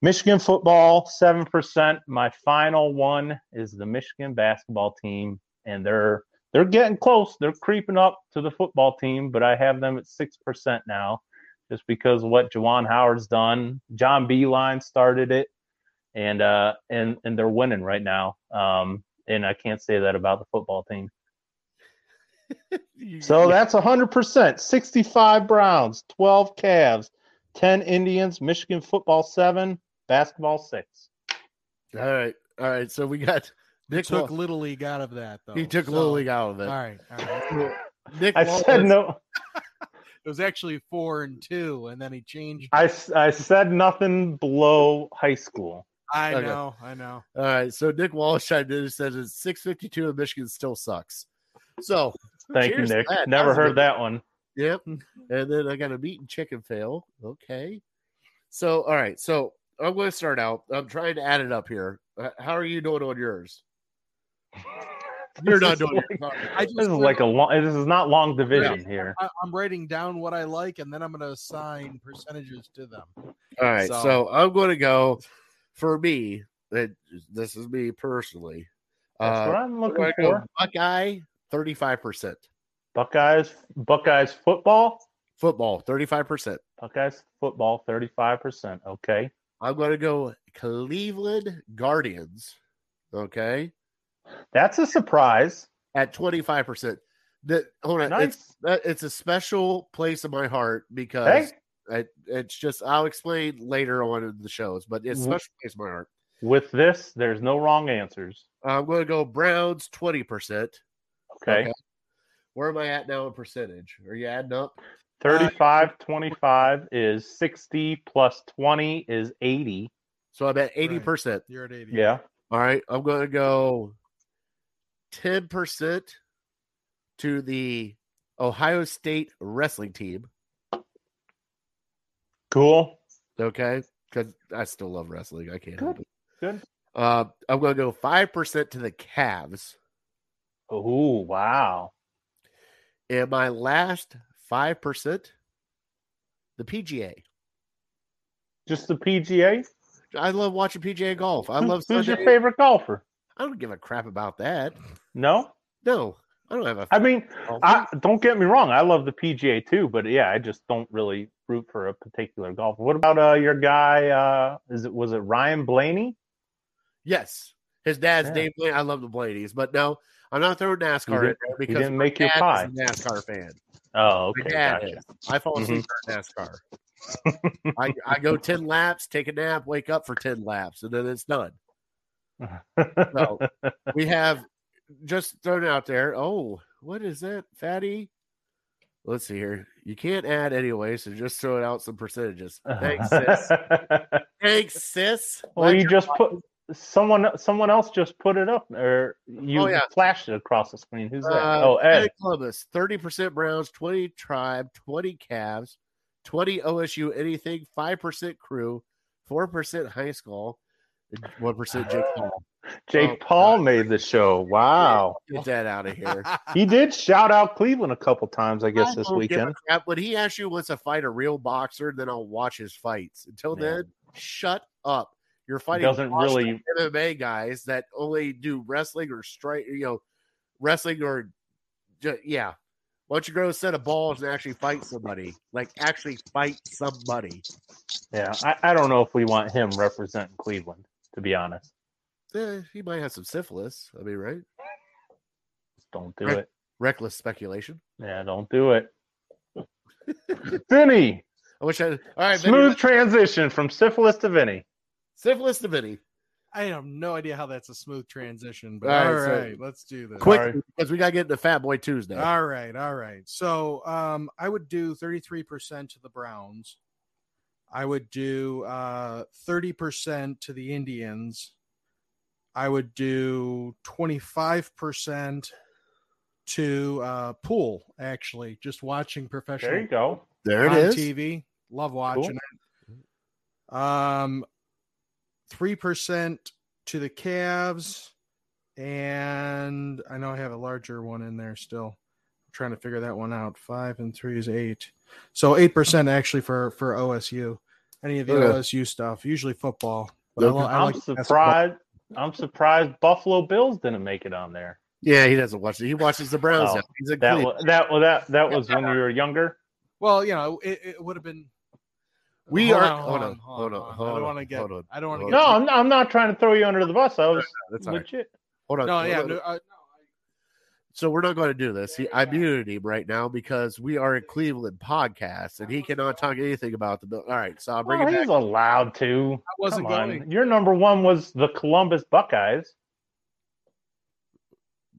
Michigan football, seven percent. My final one is the Michigan basketball team, and they're they're getting close. They're creeping up to the football team, but I have them at six percent now, just because of what Juwan Howard's done. John Beilein started it, and uh, and and they're winning right now. Um, and I can't say that about the football team. [LAUGHS] So that's 100%. 65 Browns, 12 Cavs, 10 Indians, Michigan football 7, basketball 6. all right, all right. So we got [LAUGHS] He Nick. took Wall- Little League out of that, though. he took So- Little League out of it. All right, all right. [LAUGHS] Nick I Wallace, said no. It was actually four and two, and then he changed. I I said nothing below high school. I Okay. know, I know. All right, so Nick Walsh chimed in and says it's six fifty two and Michigan still sucks. So Thank you, Nick. that. Never That heard good- that one. Yep. And then I got a meat and chicken fail. Okay. So, all right. So I'm going to start out. I'm trying to add it up here. Uh, How are you doing on yours? You're not doing like- it. I This just is like a long. This is not long division here. I, I'm writing down what I like, and then I'm going to assign percentages to them. All right, so, So- I'm going to go for me. That this is me personally. That's Uh, what I'm looking for. Buckeye, thirty-five percent. Buckeyes, Buckeyes football, Football, thirty-five percent. Buckeyes football, thirty-five percent. Okay, I'm going to go Cleveland Guardians. Okay, that's a surprise. at twenty-five percent. That hold on, it's Nice. that, it's a special place in my heart because Hey, it, it's just I'll explain later on in the shows, but it's a special place in my heart. with this, there's no wrong answers. I'm going to go Browns twenty percent. Okay, Where am I at now in percentage? Are you adding up? 35 25 is 60 plus 20 is 80. So I'm at eighty percent. You're at 80. Yeah. All right, I'm going to go ten percent to the Ohio State wrestling team. Cool. Okay, because I still love wrestling. I can't help Good. it. Good. Uh, I'm going to go five percent to the Cavs, Oh, wow. and my last five percent, the PGA. Just the PGA? I love watching PGA golf. I Who- love. Who's your favorite golfer? I don't give a crap about that. No? No, I don't have a. I mean, golfer. I don't get me wrong. I love the PGA too, but yeah, I just don't really root for a particular golfer. What about uh your guy? Uh, is it was it Ryan Blaney? yes, his dad's Yeah. name. Blaney. I love the Blaney's, but no, I'm not throwing NASCAR in there because didn't make your pie. a NASCAR fan. Oh, okay, gotcha. I fall asleep during NASCAR. [LAUGHS] I, I go ten laps, take a nap, wake up for ten laps, and then it's done. No. [LAUGHS] We have just thrown out there. Oh, what is that, fatty? Let's see here. You can't add anyway, so just throwing out some percentages. Thanks, sis. [LAUGHS] Thanks, sis. well, Glad you just put someone. Someone else just put it up, or you Oh, yeah. flashed it across the screen. Who's that? Uh, oh, Ed. Columbus, 30% Browns, 20 Tribe, 20 Cavs, 20 OSU anything, 5% crew, 4% high school, and 1% Jake Paul. [SIGHS] Jake oh, Paul made the show. Wow. Get that out of here. [LAUGHS] He did shout out Cleveland a couple times, I guess, I this don't give a weekend. crap. When he actually wants to fight a real boxer, then I'll watch his fights. Until Yeah. then, shut up. You're fighting doesn't really- MMA guys that only do wrestling or straight, you know, wrestling or yeah. Why don't you grow a set of balls and actually fight somebody? Like actually fight somebody. Yeah, I, I don't know if we want him representing Cleveland, to be honest. Eh, he might have some syphilis. I mean, right? Don't do Right. it. Reckless speculation. Yeah, don't do it. [LAUGHS] Vinny, I wish I. All right, smooth transition from syphilis to Vinny. syphilis to Vinny. I have no idea how that's a smooth transition, but All all right, right, so- let's do this. Quick, Sorry. because we got to get into Fat Boy Tuesday. All right, all right. So um, I would do 33% to the Browns. I would do uh, 30% to the Indians. I would do 25% to uh, pool, actually, just watching professional There you go. there it on is. TV. Love watching it. Um, three percent to the Cavs, and I know I have a larger one in there still. I'm trying to figure that one out. Five and three is eight, so eight percent actually for for OSU. Any of the Okay. OSU stuff, usually football. But I, Okay. li- I I'm like basketball. surprised. I'm surprised Buffalo Bills didn't make it on there. Yeah, he doesn't watch it. He watches the Browns. Oh. He's in That Cleveland. was that well, that that was when we were younger. Well, you know, it, it would have been. We Hold are- on, hold on, hold on, I hold don't want to get. I don't want to get. No, I'm not, I'm not trying to throw you under the bus. I was That's all right. legit. Hold on. No, hold yeah, on. no, uh, no, So we're not going to do this. He, I muted him right now because we are a Cleveland podcast, and he oh. cannot talk anything about the. Bill- All right, so I'll bring Well, it he's back. allowed to. I wasn't Come on. Your number one was the Columbus Buckeyes.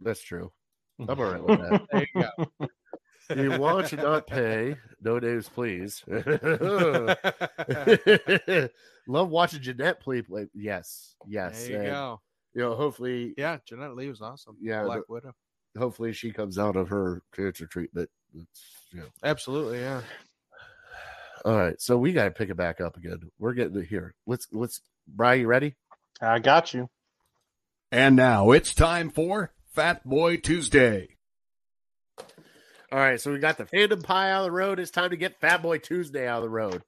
That's true. [LAUGHS] I'm all right with that. There you go. you want to not pay? No names, please. [LAUGHS] Love watching Jeanette play. play. Yes, yes. There you and, go. You know, hopefully, Yeah, Jeanette Lee was awesome. Yeah, Black Widow. Hopefully she comes out of her cancer treatment. It's, you know. Absolutely, yeah. All right, so we got to pick it back up again. We're getting it here. Let's let's. Brian, you ready? I got you. And now it's time for Fat Boy Tuesday. All right, so we got the fandom pie out of the road. It's time to get Fat Boy Tuesday out of the road.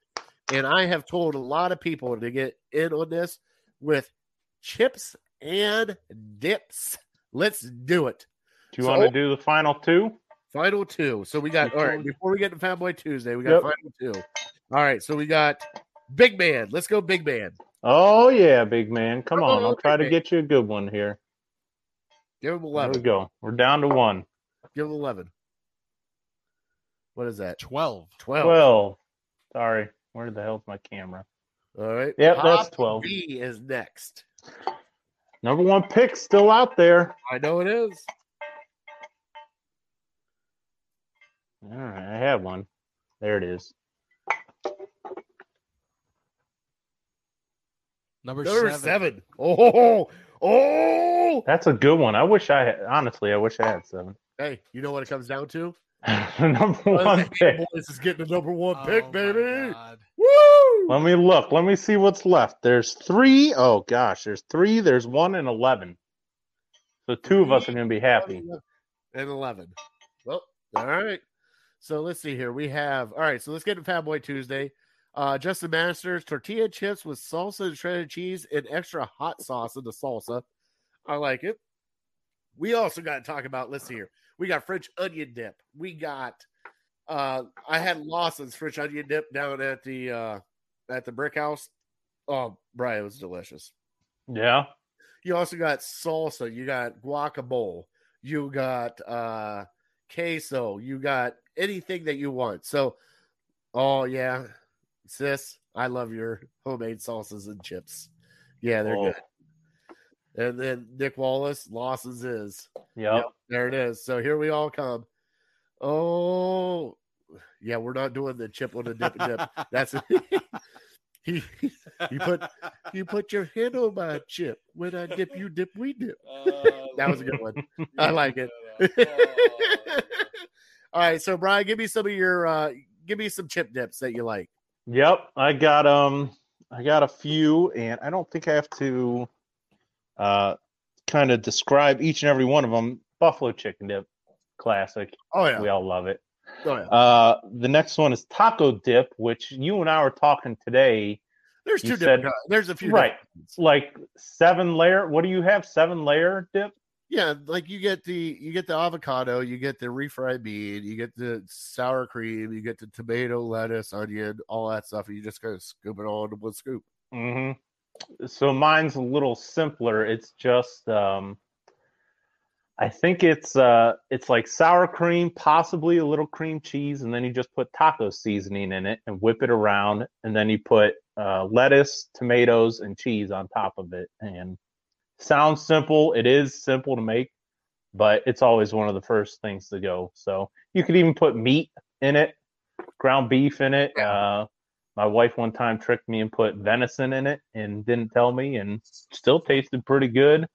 And I have told a lot of people to get in on this with chips and dips. Let's do it. Do you So- want to do the final two? Final two. So we got all right. Before we get to Fanboy Tuesday, we got Yep. final two. All right, so we got Big Man. Let's go, Big Man. Oh yeah, big man. Come Come on, on, I'll try to man. get you a good one here. Give him There we go. We're down to one. Give him eleven. What is that? 12. Twelve. Twelve. Sorry. Where the hell's my camera? All right. Yep, Pop that's 12. B is next. Number one pick still out there. I know it is. All right, I have one. There it is. Number, Number seven. seven. Oh, oh. That's a good one. I wish I had. Honestly, I wish I had seven. Hey, you know what it comes down to? [LAUGHS] Number One one pick. boys is getting the number one Oh pick, my baby. Woo! Let me look. Let me see what's left. There's three. Oh gosh, there's three. There's one and eleven. So two of us are going to be happy. And 11. Well, all right. So let's see here. We have, all right. So let's get to Fat Boy Tuesday. Uh, Justin Masters, tortilla chips with salsa and shredded cheese and extra hot sauce in the salsa. I like it. We also got to talk about, let's see here. We got French onion dip. We got, uh, I had Lawson's French onion dip down at the, uh, at the brick house. Oh, Brian, it was delicious. Yeah. You also got salsa, you got guacamole, you got uh queso, you got anything that you want. So, oh yeah, sis, I love your homemade salsas and chips. Yeah, they're Oh. good. And then Nick Wallace, Lawson's is. Yep. Yep, there it is. So here we all come. Oh, yeah, we're not doing the chip on the dip and dip. [LAUGHS] That's [LAUGHS] he. You put you put your hand on my chip. When I dip, you dip, we dip. [LAUGHS] That was a good one. I like it. All right, so Brian, give me some of your uh give me some chip dips that you like. Yep. I got um. I got a few, and I don't think I have to uh kind of describe each and every one of them. Buffalo chicken dip, classic. Oh yeah. We all love it. Oh yeah. Uh, the next one is taco dip, which you and I were talking today. There's two said- different. There's a few Right. Like seven layer. What do you have? Seven layer dip. Yeah, like you get the you get the avocado, you get the refried bean, you get the sour cream, you get the tomato, lettuce, onion, all that stuff, and you just kind of scoop it all into one scoop. hmm So mine's a little simpler. It's just um I think it's uh it's like sour cream, possibly a little cream cheese, and then you just put taco seasoning in it and whip it around, and then you put uh, lettuce, tomatoes, and cheese on top of it. And sounds simple. It is simple to make, but it's always one of the first things to go. So you could even put meat in it, ground beef in it. Uh, my wife one time tricked me and put venison in it and didn't tell me, and still tasted pretty good.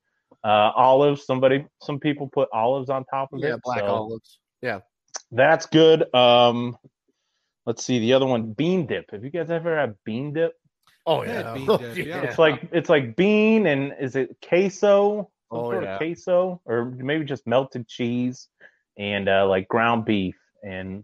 Uh, olives. Somebody, some people put olives on top of Yeah, it. Yeah, black so olives. Yeah. That's good. Um, let's see the other one, bean dip. Have you guys ever had bean dip? Oh Yeah, yeah. bean dip, [LAUGHS] yeah. It's like it's like bean and is it queso? Some Oh, sort yeah. of queso, or maybe just melted cheese and uh, like ground beef. And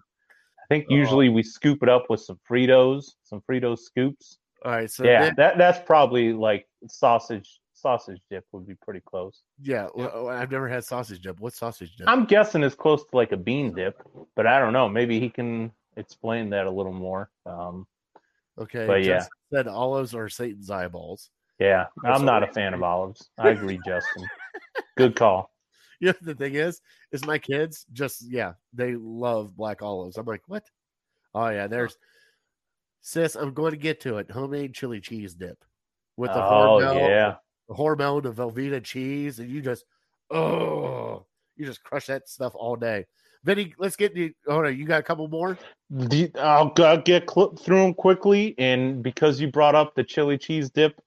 I think Oh. usually we scoop it up with some Fritos, some Fritos scoops. All right. So yeah, then- that that's probably like sausage sausage dip would be pretty close. yeah. well, I've never had sausage dip. What sausage dip? I'm guessing it's close to like a bean dip, but I don't know. Maybe he can explain that a little more. Um, okay. but yeah. Said olives are Satan's eyeballs. yeah, I'm not a fan of olives. I agree, Justin. Good call. [LAUGHS] You know the thing is, is my kids just yeah, they love black olives. I'm like, what? Oh yeah, there's sis. I'm going to get to it. Homemade chili cheese dip with the Oh Hormel, yeah, the Hormel, the Velveeta cheese, and you just oh, you just crush that stuff all day. Vinny, let's get the. Oh no, you got a couple more. I'll, I'll get cl- through them quickly. And because you brought up the chili cheese dip,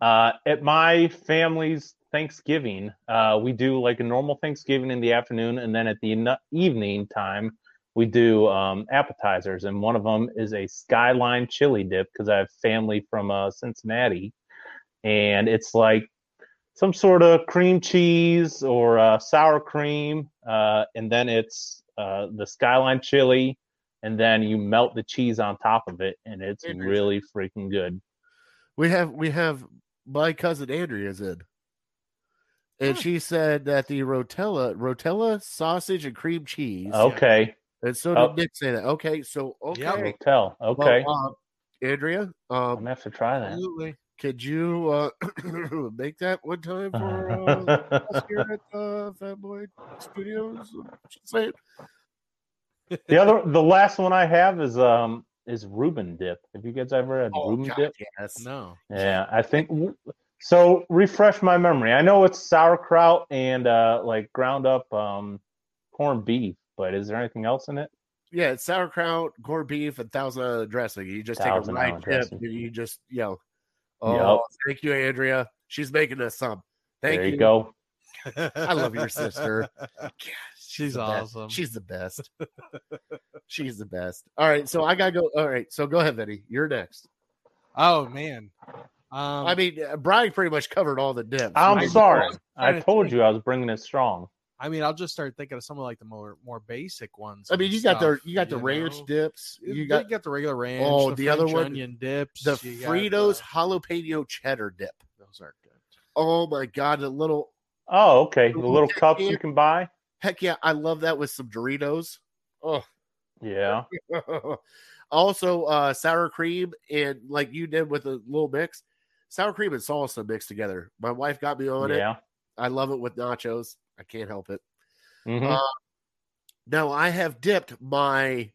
uh, at my family's Thanksgiving, uh, we do like a normal Thanksgiving in the afternoon, and then at the evening time, we do um, appetizers. And one of them is a skyline chili dip because I have family from uh, Cincinnati, and it's like some sort of cream cheese or uh, sour cream, uh, and then it's uh, the skyline chili, and then you melt the cheese on top of it, and it's Interesting. really freaking good. We have we have my cousin Andrea's in. And Huh. she said that the rotella, rotella sausage and cream cheese. Okay, And so did Oh. Nick say that. Okay, so okay. Yeah. tell. Well, Okay, um, Andrea, I'm um, gonna have to try that. Absolutely. Could you uh, [COUGHS] make that one time for uh, us [LAUGHS] here at uh, Fat Boy Studios? She's saying. the other, the last one I have is um is Reuben dip. Have you guys ever had Oh, Reuben God, dip? yes. No. Yeah, I think so. Refresh my memory. I know it's sauerkraut and uh like ground up um corned beef, but is there anything else in it? Yeah, it's sauerkraut, corned beef, and thousand island dressing. You just take a Thousand rye Island dip and you just yell, "Oh, thank you, Andrea. She's making us some." Thank there you, go. [LAUGHS] I love your sister. [LAUGHS] She's the best. awesome. She's the best. She's the best. All right, so I gotta go. All right, so go ahead, Vinny. You're next. Oh man. Um, I mean, uh, Brian pretty much covered all the dips. I'm I- sorry. I told you I was bringing it strong. I mean, I'll just start thinking of some of like the more more basic ones. I mean, and you got the you got the you ranch know? dips. You got, You got, got the regular ranch. Oh, the, the other French one, onion dips. the you Fritos the- jalapeno cheddar dip. those are good. Oh my god, the little Oh, okay. The Little little cups here. you can buy. heck yeah, I love that with some Doritos. Oh, Yeah. [LAUGHS] also uh sour cream and like you did with a little mix, sour cream and salsa mixed together. My wife got me on it. Yeah. I love it with nachos. I can't help it. Mhm. Uh, Now I have dipped my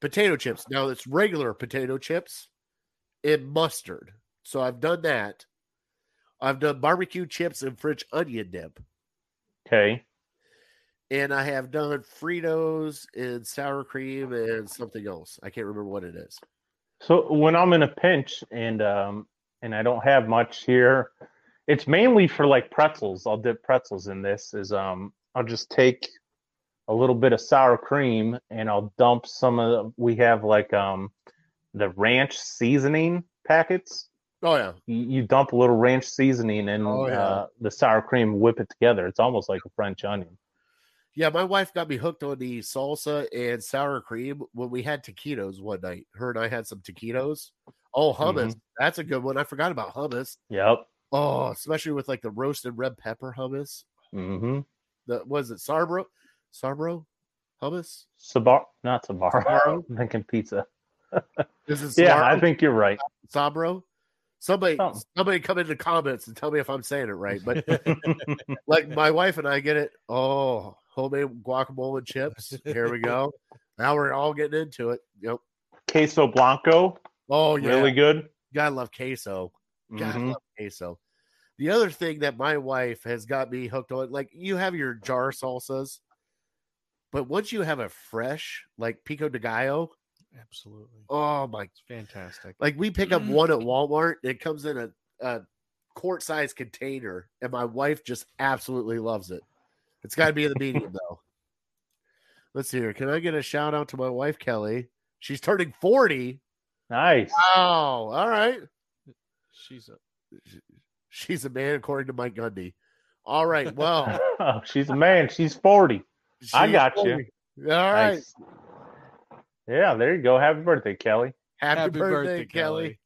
potato chips. Now it's regular potato chips in mustard. So I've done that. I've done barbecue chips and French onion dip. okay. And I have done Fritos and sour cream and something else. I can't remember what it is. So when I'm in a pinch and um and I don't have much here, it's mainly for like pretzels. I'll dip pretzels in this. Is um I'll just take a little bit of sour cream and I'll dump some of the, we have like um the ranch seasoning packets. Oh yeah. You, you dump a little ranch seasoning in Oh, yeah. uh, the sour cream, whip it together. It's almost like a French onion. Yeah, my wife got me hooked on the salsa and sour cream when we had taquitos one night. Her and I had some taquitos. Oh, hummus. That's a good one. I forgot about hummus. Yep. Oh, especially with like the roasted red pepper hummus. Mm-hmm. The was it Sarbro? Sarbro hummus? Sabar, not Sabaro. Sbarro? [LAUGHS] I'm thinking pizza. [LAUGHS] Is it Yeah, I think you're right. Sabro? Somebody Something. somebody come in the comments and tell me if I'm saying it right. But [LAUGHS] like my wife and I get it. Oh, homemade guacamole and chips. Here we go. Now we're all getting into it. Yep. Queso Blanco, Oh yeah. really good. Gotta love queso. God, I Mhm. love queso. The other thing that my wife has got me hooked on, like you have your jar salsas, but once you have a fresh, like pico de gallo, Absolutely. oh my! It's fantastic. Like we pick up mm. one at Walmart, it comes in a, a quart size container, and my wife just absolutely loves it. It's got to be in the medium [LAUGHS] though. Let's see here. Can I get a shout out to my wife Kelly? She's turning forty. Nice. Wow! All right. She's a She's a man, according to Mike Gundy. All right. Well, [LAUGHS] Oh, she's a man. She's 40. I she's got you. All right. Nice. Yeah, there you go. Happy birthday, Kelly. Happy, happy birthday, birthday, Kelly.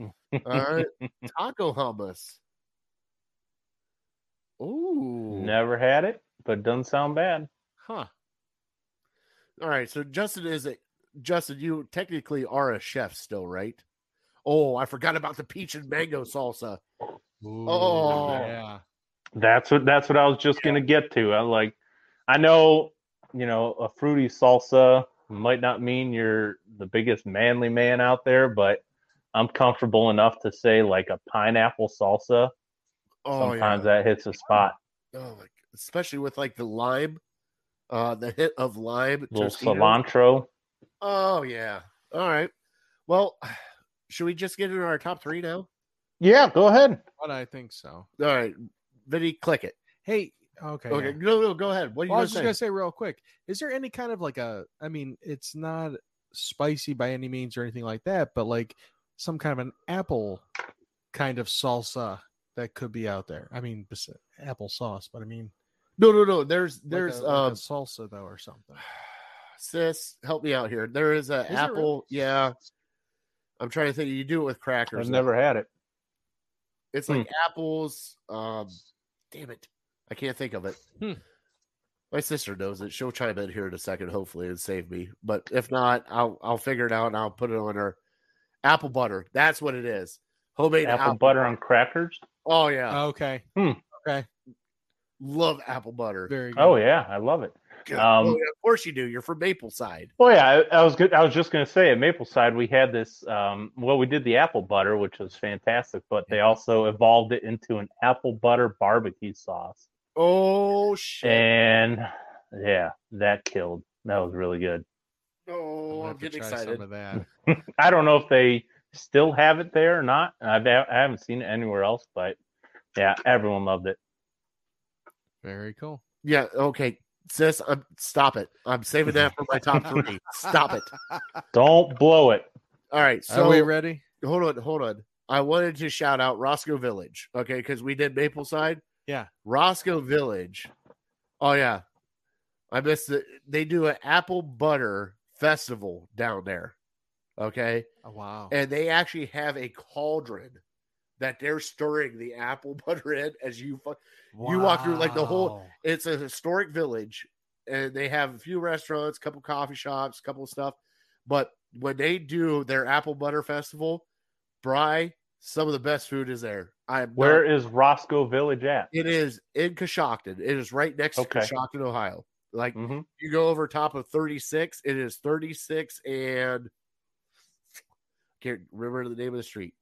All right. [LAUGHS] Taco hummus. Ooh. Never had it, but doesn't sound bad. Huh. All right. So Justin is a Justin, you technically are a chef still, right? Oh, I forgot about the peach and mango salsa. Ooh, Oh. yeah. That's what that's what I was just gonna get to. I like I know, you know, a fruity salsa might not mean you're the biggest manly man out there, but I'm comfortable enough to say like a pineapple salsa. Oh, Sometimes yeah. that hits a spot. Oh, my, especially with like the lime, uh, the hit of lime. little Tostitos. cilantro. Oh yeah. All right. Well, [SIGHS] should we just get into our top three now? Yeah, go ahead. But I think so. All right, Vinny, click it. Hey, okay. Okay, yeah. no, no, go ahead. What are you Well, I was just gonna say real quick. Is there any kind of like a? I mean, it's not spicy by any means or anything like that, but like some kind of an apple kind of salsa that could be out there? I mean, bes- applesauce, but I mean, No, no, no. There's like there's a, like a um salsa though or something. [SIGHS] sis, help me out here. There is a Is apple. really? Yeah. I'm trying to think. You do it with crackers. I've never had it. It's like apples. Um, damn it, I can't think of it. Hmm. My sister knows it. She'll chime in here in a second, hopefully, and save me. But if not, I'll I'll figure it out and I'll put it on her. Apple butter. That's what it is. Homemade Apple, butter on crackers. Oh yeah, Okay. Hmm. Okay. love apple butter. Very good. Oh yeah, I love it. Good. Um, Oh, yeah, of course you do. You're from Mapleside. Well, yeah, I, I was good. I was just going to say at Mapleside we had this. Um, well, we did the apple butter, which was fantastic, but they also evolved it into an apple butter barbecue sauce, Oh shit! and yeah, that killed. That was really good. oh, I'll I'm getting excited. Some of that. [LAUGHS] I don't know if they still have it there or not. I've, I haven't seen it anywhere else, but yeah, everyone loved it. Very cool. Yeah. Okay, sis. I'm stop it. I'm saving that for my top three. Stop it. [LAUGHS] Don't blow it. All right. So Are we ready? hold on, hold on. I wanted to shout out Roscoe Village, okay, because we did Mapleside. Yeah. Roscoe Village. Oh yeah, I missed it. They do an apple butter festival down there, okay, Oh, wow. and they actually have a cauldron that they're stirring the apple [LAUGHS] butter in as you. fu- you walk through, like, the whole- It's a historic village, and they have a few restaurants, a couple coffee shops, a couple of stuff. But when they do their apple butter festival, Bry, some of the best food is there. Not- Where is Roscoe Village at? it is in Coshocton. It is right next Okay. to Coshocton, Ohio. Like hmm you go over top of 36, it is 36 and can't remember the name of the street.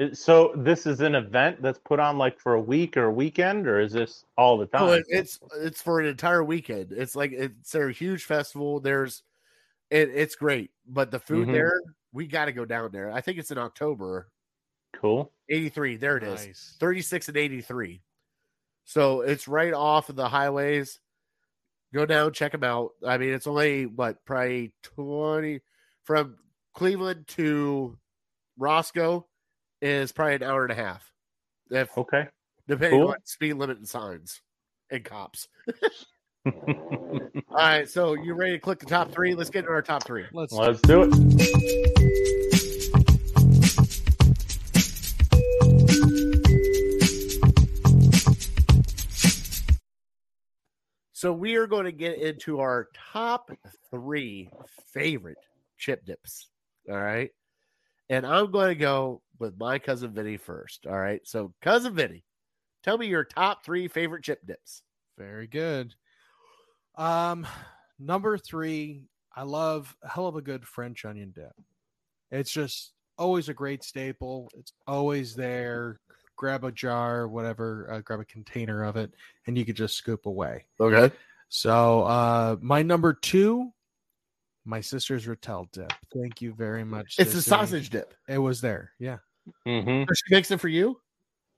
It- So this is an event that's put on like for a week or a weekend, or is this all the time? Oh, it, it's it's for an entire weekend. It's like it's a huge festival. There's it, it's great, but the food Mhm. there, we got to go down there. I think it's in October. cool. 83. There it is. Nice. 36 and 83. So it's right off of the highways. Go down, check them out. I mean, it's only what probably 20 from Cleveland to Roscoe is probably an hour and a half. If Okay. depending cool. on speed limit and signs and cops. [LAUGHS] All right, so you ready to click the top three? Let's get into our top three. Let's Let's do it. So we are going to get into our top three favorite chip dips. All right. And I'm going to go with my cousin Vinny first. All right. So, cousin Vinny, tell me your top three favorite chip dips. Very good. Um, number three, I love a hell of a good French onion dip. It's just always a great staple. It's always there. Grab a jar, whatever, uh, grab a container of it, and you could just scoop away. Okay. So, uh, my number two, my sister's Rotel dip. Thank you very much. It's a sausage dip. It was there. Yeah. Hmm So She makes it for you?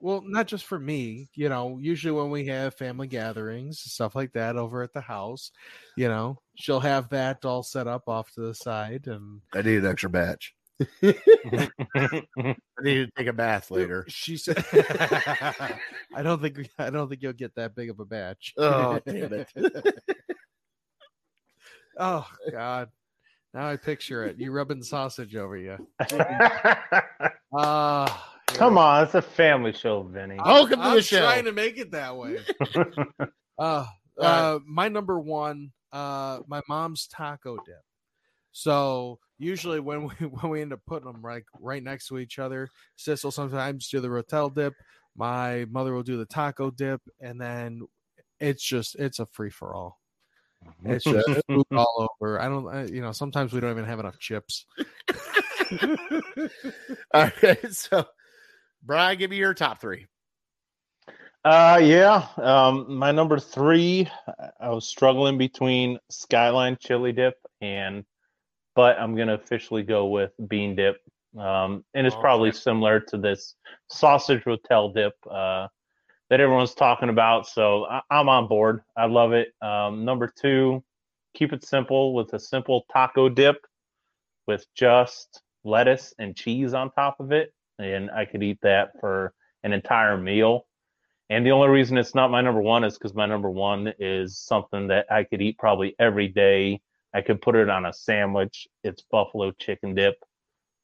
Well, not just for me, you know, usually when we have family gatherings, stuff like that over at the house, you know, she'll have that all set up off to the side and I need an extra batch. [LAUGHS] [LAUGHS] I need to take a bath later. she said [LAUGHS] I don't think I don't think you'll get that big of a batch. Oh, damn it. oh god. Now I picture it. You rubbing sausage over you. [LAUGHS] Ah, Come on, it's a family show, Vinny. Welcome to the show. I'm the show. trying to make it that way. [LAUGHS] Uh, uh, my number one, uh, my mom's taco dip. So usually when we [LAUGHS] when we end up putting them right right next to each other, sis will sometimes do the rotel dip. My mother will do the taco dip, and then it's just it's a free for all. It's just food [LAUGHS] all over. I don't, I, you know, sometimes we don't even have enough chips. [LAUGHS] [LAUGHS] All right. So, Brian, give me your top three. Uh, yeah. Um, my number three, I was struggling between Skyline Chili Dip and, but I'm gonna officially go with Bean Dip. Um, and it's Oh, probably okay. similar to this sausage rotel dip uh, that everyone's talking about. So I, I'm on board. I love it. Um, number two, keep it simple with a simple taco dip with just lettuce and cheese on top of it, and I could eat that for an entire meal. And the only reason it's not my number one is because my number one is something that I could eat probably every day. I could put it on a sandwich. It's buffalo chicken dip.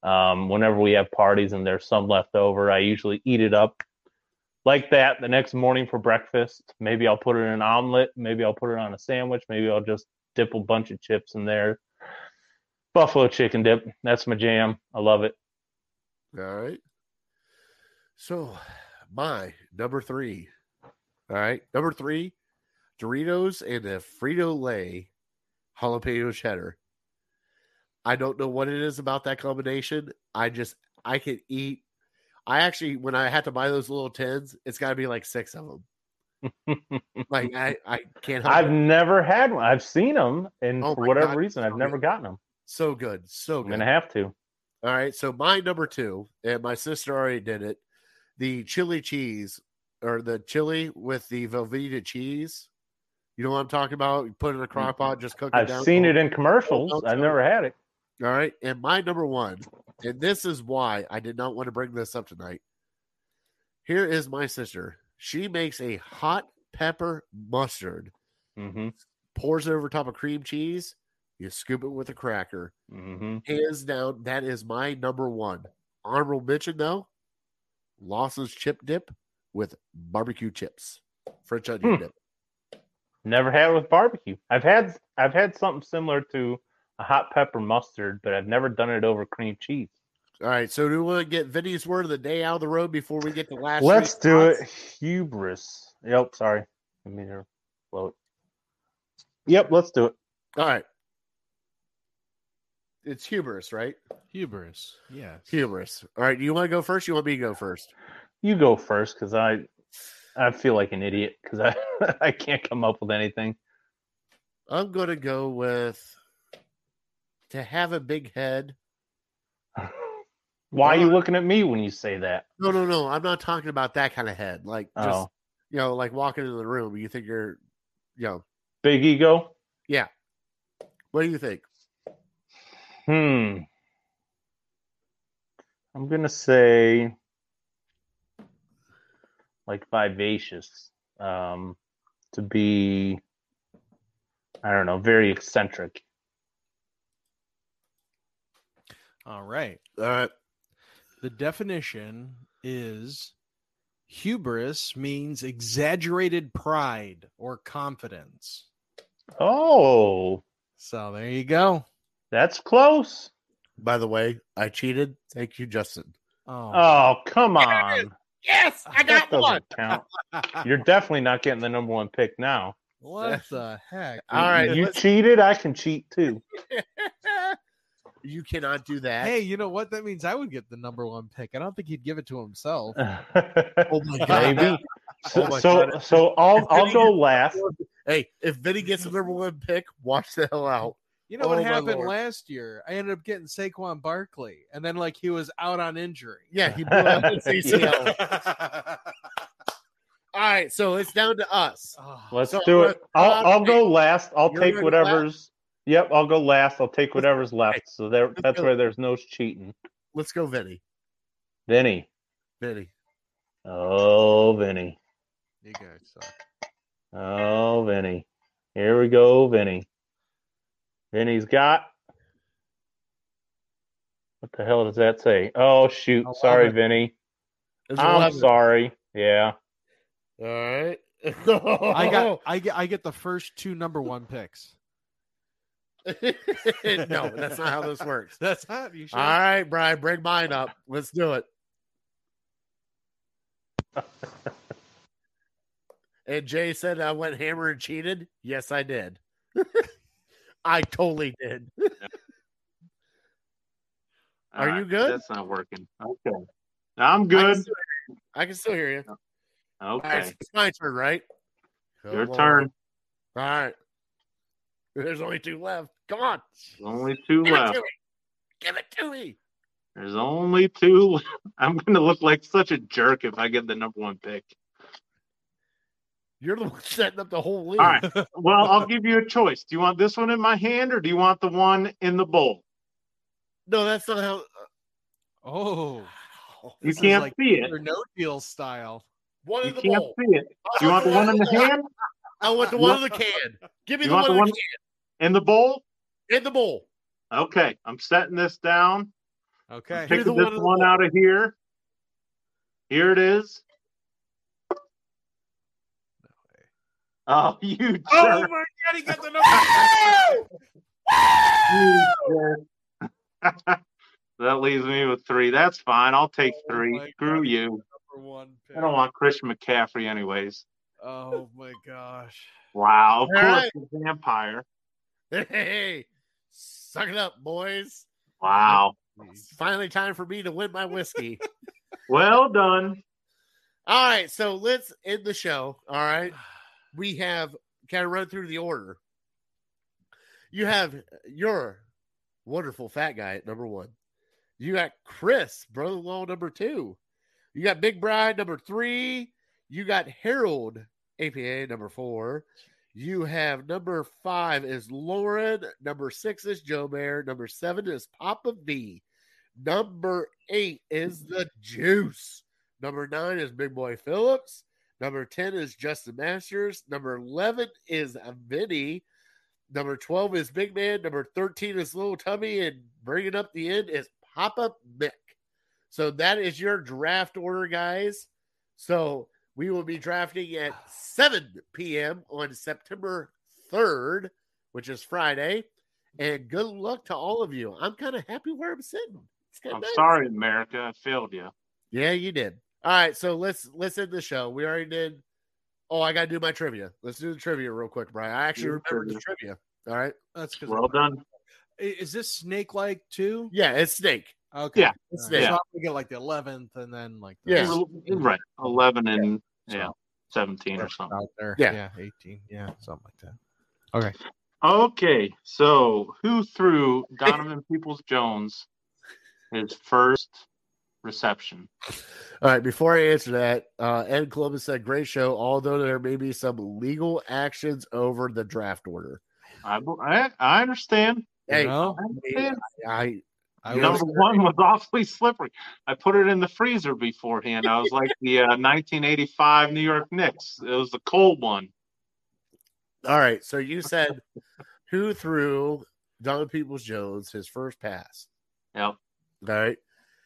Um, whenever we have parties and there's some left over, I usually eat it up like that the next morning for breakfast. Maybe I'll put it in an omelet. Maybe I'll put it on a sandwich. Maybe I'll just dip a bunch of chips in there. Buffalo chicken dip. That's my jam. I love it. All right. So, my number three. All right. Number three Doritos and a Frito Lay jalapeno cheddar. I don't know what it is about that combination. I just, I can eat. I actually, when I had to buy those little tins, it's got to be like six of them. [LAUGHS] like, I, I can't I've it. never had one. I've seen them, and Oh for whatever God, reason, I've so never good. gotten them. So good. So good. I'm gonna have to. All right, so my number two, and my sister already did it. The chili cheese or the chili with the Velveeta cheese. You know what I'm talking about? You put it in a crock pot, just cook it I've down. seen it in commercials. I've never had it. All right, and my number one, and this is why I did not want to bring this up tonight. Here is my sister. She makes a hot pepper mustard, mm-hmm. pours it over top of cream cheese. You scoop it with a cracker. Mm-hmm. hands down, that is my number one. Honorable mention though, Lawson's chip dip with barbecue chips, French onion Hmm. dip. Never had it with barbecue. I've had I've had something similar to a hot pepper mustard, but I've never done it over cream cheese. All right, so do we want to get Vinny's word of the day out of the road before we get to last? Let's do spots? it. Hubris. Yep. Sorry. I mean, here, float. Yep. Let's do it. All right, it's hubris, right? Hubris. Yes. Hubris. All right, do you want to go first? You want me to go first? You go first, because I I feel like an idiot because I [LAUGHS] I can't come up with anything. I'm going to go with to have a big head. [LAUGHS] Why are you looking at me when you say that? No, no, no. I'm not talking about that kind of head. Like just Oh, you know, like walking into the room, you think you're, you know, big ego. yeah. What do you think? Hmm. I'm gonna say like vivacious. Um, to be, I don't know, very eccentric. All right. All right. The definition is hubris means exaggerated pride or confidence. Oh, So there you go. that's close. By the way, I cheated. Thank you, Justin. Oh, Oh, come on. Yes, I That doesn't count. [LAUGHS] You're definitely not getting the number one pick now. what the heck? All right, you let's- cheated. I can cheat too. [LAUGHS] you cannot do that. Hey, you know what? That means I would get the number one pick. I don't think he'd give it to himself. [LAUGHS] oh my god. Maybe. So, [LAUGHS] Oh so, God. so I'll I'll go last. Hey, if Vinny gets the number one pick, watch the hell out. You know Oh, what happened Lord. last year? I ended up getting Saquon Barkley, and then like he was out on injury. Yeah, he blew out his [LAUGHS] ACL. All right, so it's down to us. Oh, Let's So, do it. I'll I'll go last. I'll You're take gonna whatever's. Yep, I'll go last. I'll take whatever's left. So there, that's go. where there's no cheating. Let's go, Vinny. Vinny. Vinny. Oh, Vinny. you guys suck. Oh, Vinny. Here we go, Vinny. Vinny's got. What the hell does that say? Oh shoot! Sorry, Eleven. Vinny. It's I'm 11. sorry. Yeah. All right. [LAUGHS] I got oh. I get I get the first two number one picks. [LAUGHS] no, that's not how this works. [LAUGHS] That's not you should. All right, Brian, bring mine up. Let's do it. [LAUGHS] and Jay said I went hammer and cheated. Yes, I did. I totally did. Are you good? That's not working. Okay. I'm good. I can still hear you. All right, so Okay. it's my turn, right? Your Come turn. on. All right. There's only two left. Come on. There's only two Give left. to me. Give it to me. There's only two. [LAUGHS] left. I'm going to look like such a jerk if I get the number one pick. You're the one [LAUGHS] setting up the whole league. All right. [LAUGHS] Well, I'll give you a choice. Do you want this one in my hand or do you want the one in the bowl? No, that's not how. Uh, oh, Oh, You can't like see it. Or no deal style. One You in the can't bowl. see it. Do you want the one in the hand? I want the one in the can. Give me You the one the in one the in the bowl? In the bowl. Okay, I'm setting this down. Okay. Give me Picking one this in one out of here. Here it is. Oh, [LAUGHS] you jerk. Oh my god, he got the [LAUGHS] number. You jerk. [LAUGHS] that leaves me with three. That's fine. I'll take Oh three. my Screw God. you. number one. I don't want Christian McCaffrey anyways. Oh my gosh. Wow. Of All course, right. the vampire. Hey, suck it up, boys. Wow. It's finally time for me to win my whiskey. [LAUGHS] Well done. All right, so let's end the show. All right. [SIGHS] We have kind of run through the order. You have your wonderful fat guy at number one. You got Chris, brother in law, number two. You got Big Bride, number three. You got Harold, APA, number four. You have number five is Lauren. Number six is Joe Bear. Number seven is Papa V. Number eight is the Juice. Number nine is Big Boy Phillips. Number 10 is Justin Masters. Number 11 is Vinny. Number 12 is Big Man. Number 13 is Little Tummy. And bringing up the end is Papa Mick. So that is your draft order, guys. So we will be drafting at 7 p.m. on September 3rd, which is Friday. And good luck to all of you. I'm kind of happy where I'm sitting. It's I'm nice. sorry, America. I failed you. Yeah, you did. All right, so let's let's end the show. We already did. Oh, I got to do my trivia. Let's do the trivia real quick, Brian. I actually Do the remember the trivia. All right. That's because Well done. Is this snake like too? Yeah, it's Snake. Okay. Yeah, it's All Snake. So I'm gonna get like the eleventh and then like the Yeah. Right. 11 and So- yeah, 17 or something. out there. Yeah. Yeah, eighteen. Yeah, something like that. Okay. Okay, so who threw Donovan [LAUGHS] Peoples Jones his first reception? All right. Before I answer that, uh, Ed Columbus said, "Great show." Although there may be some legal actions over the draft order. I, I, I understand. Hey, You know, I understand. I I You was, Number one was awfully slippery. I put it in the freezer beforehand. I was like the uh, 1985 New York Knicks. It was the cold one. all right. So you said who threw Donovan Peoples Jones his first pass? Yep, All right.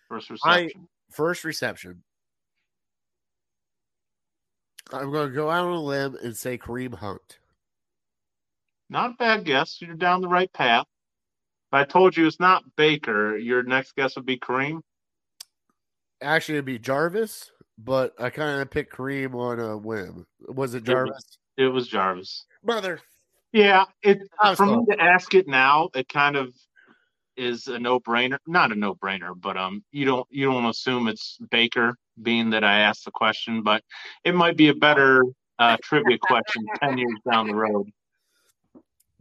first I- reception. first reception. I'm going to go out on a limb and say Kareem Hunt. Not a bad guess. You're down the right path. If I told you it's not Baker, your next guess would be Kareem. Actually, it'd be Jarvis, but I kind of picked Kareem on a whim. Was it Jarvis? It was Jarvis. Mother. Yeah, it was for me to ask it now, it kind of is a no brainer. Not a no brainer, but um, you don't you don't assume it's Baker, being that I asked the question, but it might be a better uh, trivia question ten years down the road.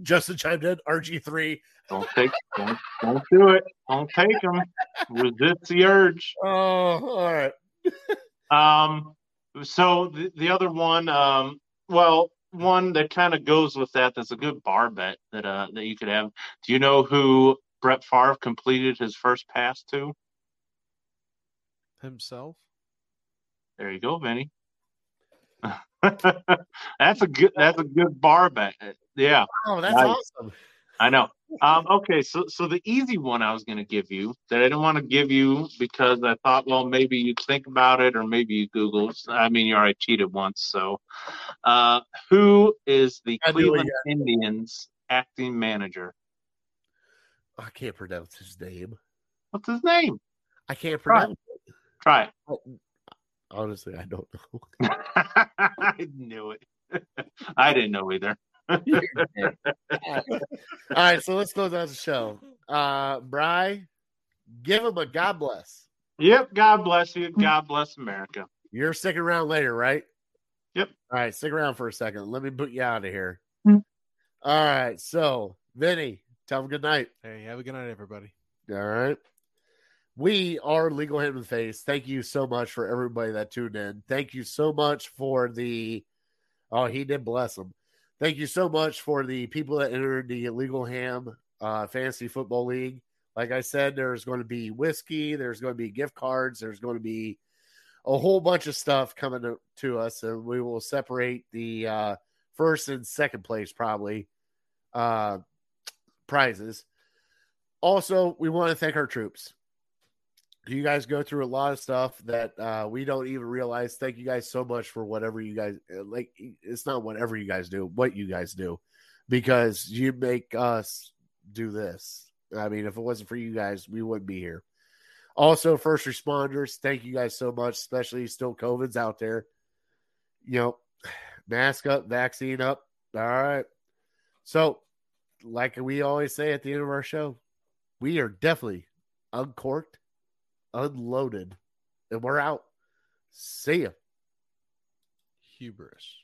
Justin chimed in. RG3. Don't take, don't, don't do it. Don't take them. Resist the urge. Oh, all right. [LAUGHS] Um, so the, the other one, um, well, one that kind of goes with that. That's a good bar bet that uh that you could have. Do you know who Brett Favre completed his first pass to? himself. There you go, Vinny. [LAUGHS] that's a good. That's a good bar bet. Yeah, Oh, that's Nice. awesome. I know. Um, okay, so so the easy one I was going to give you that I didn't want to give you because I thought, well, maybe you'd think about it or maybe you Google. I mean, you already cheated once, so uh, who is the I it, Cleveland Indians acting manager? I can't pronounce his name. What's his name? I can't pronounce it. Try Honestly, I don't know. [LAUGHS] I knew it. [LAUGHS] I didn't know either. [LAUGHS] All right, so let's close out the show. Uh Bry, give him a God bless. Yep. God bless you. God bless America. You're sticking around later, right? Yep. All right, stick around for a second. Let me boot you out of here. Hmm. All right, so Vinny, tell him good night. Hey, have a good night, everybody. All right. We are Legal Hand in the Face. Thank you so much for everybody that tuned in. Thank you so much for the. Oh, he did bless them. Thank you so much for the people that entered the Legal Ham uh, Fantasy Football League. Like I said, there's going to be whiskey, there's going to be gift cards, there's going to be a whole bunch of stuff coming to, to us, and we will separate the uh, first and second place probably uh, prizes. Also, we want to thank our troops. You guys go through a lot of stuff that uh, we don't even realize. Thank you guys so much for whatever you guys like. It's not whatever you guys do, what you guys do, because you make us do this. I mean, if it wasn't for you guys, we wouldn't be here. Also, first responders, thank you guys so much, especially still COVID's out there. You know, [SIGHS] mask up, vaccine up. All right. So, like we always say at the end of our show, we are definitely uncorked, unloaded, and we're out. See ya. Hubris.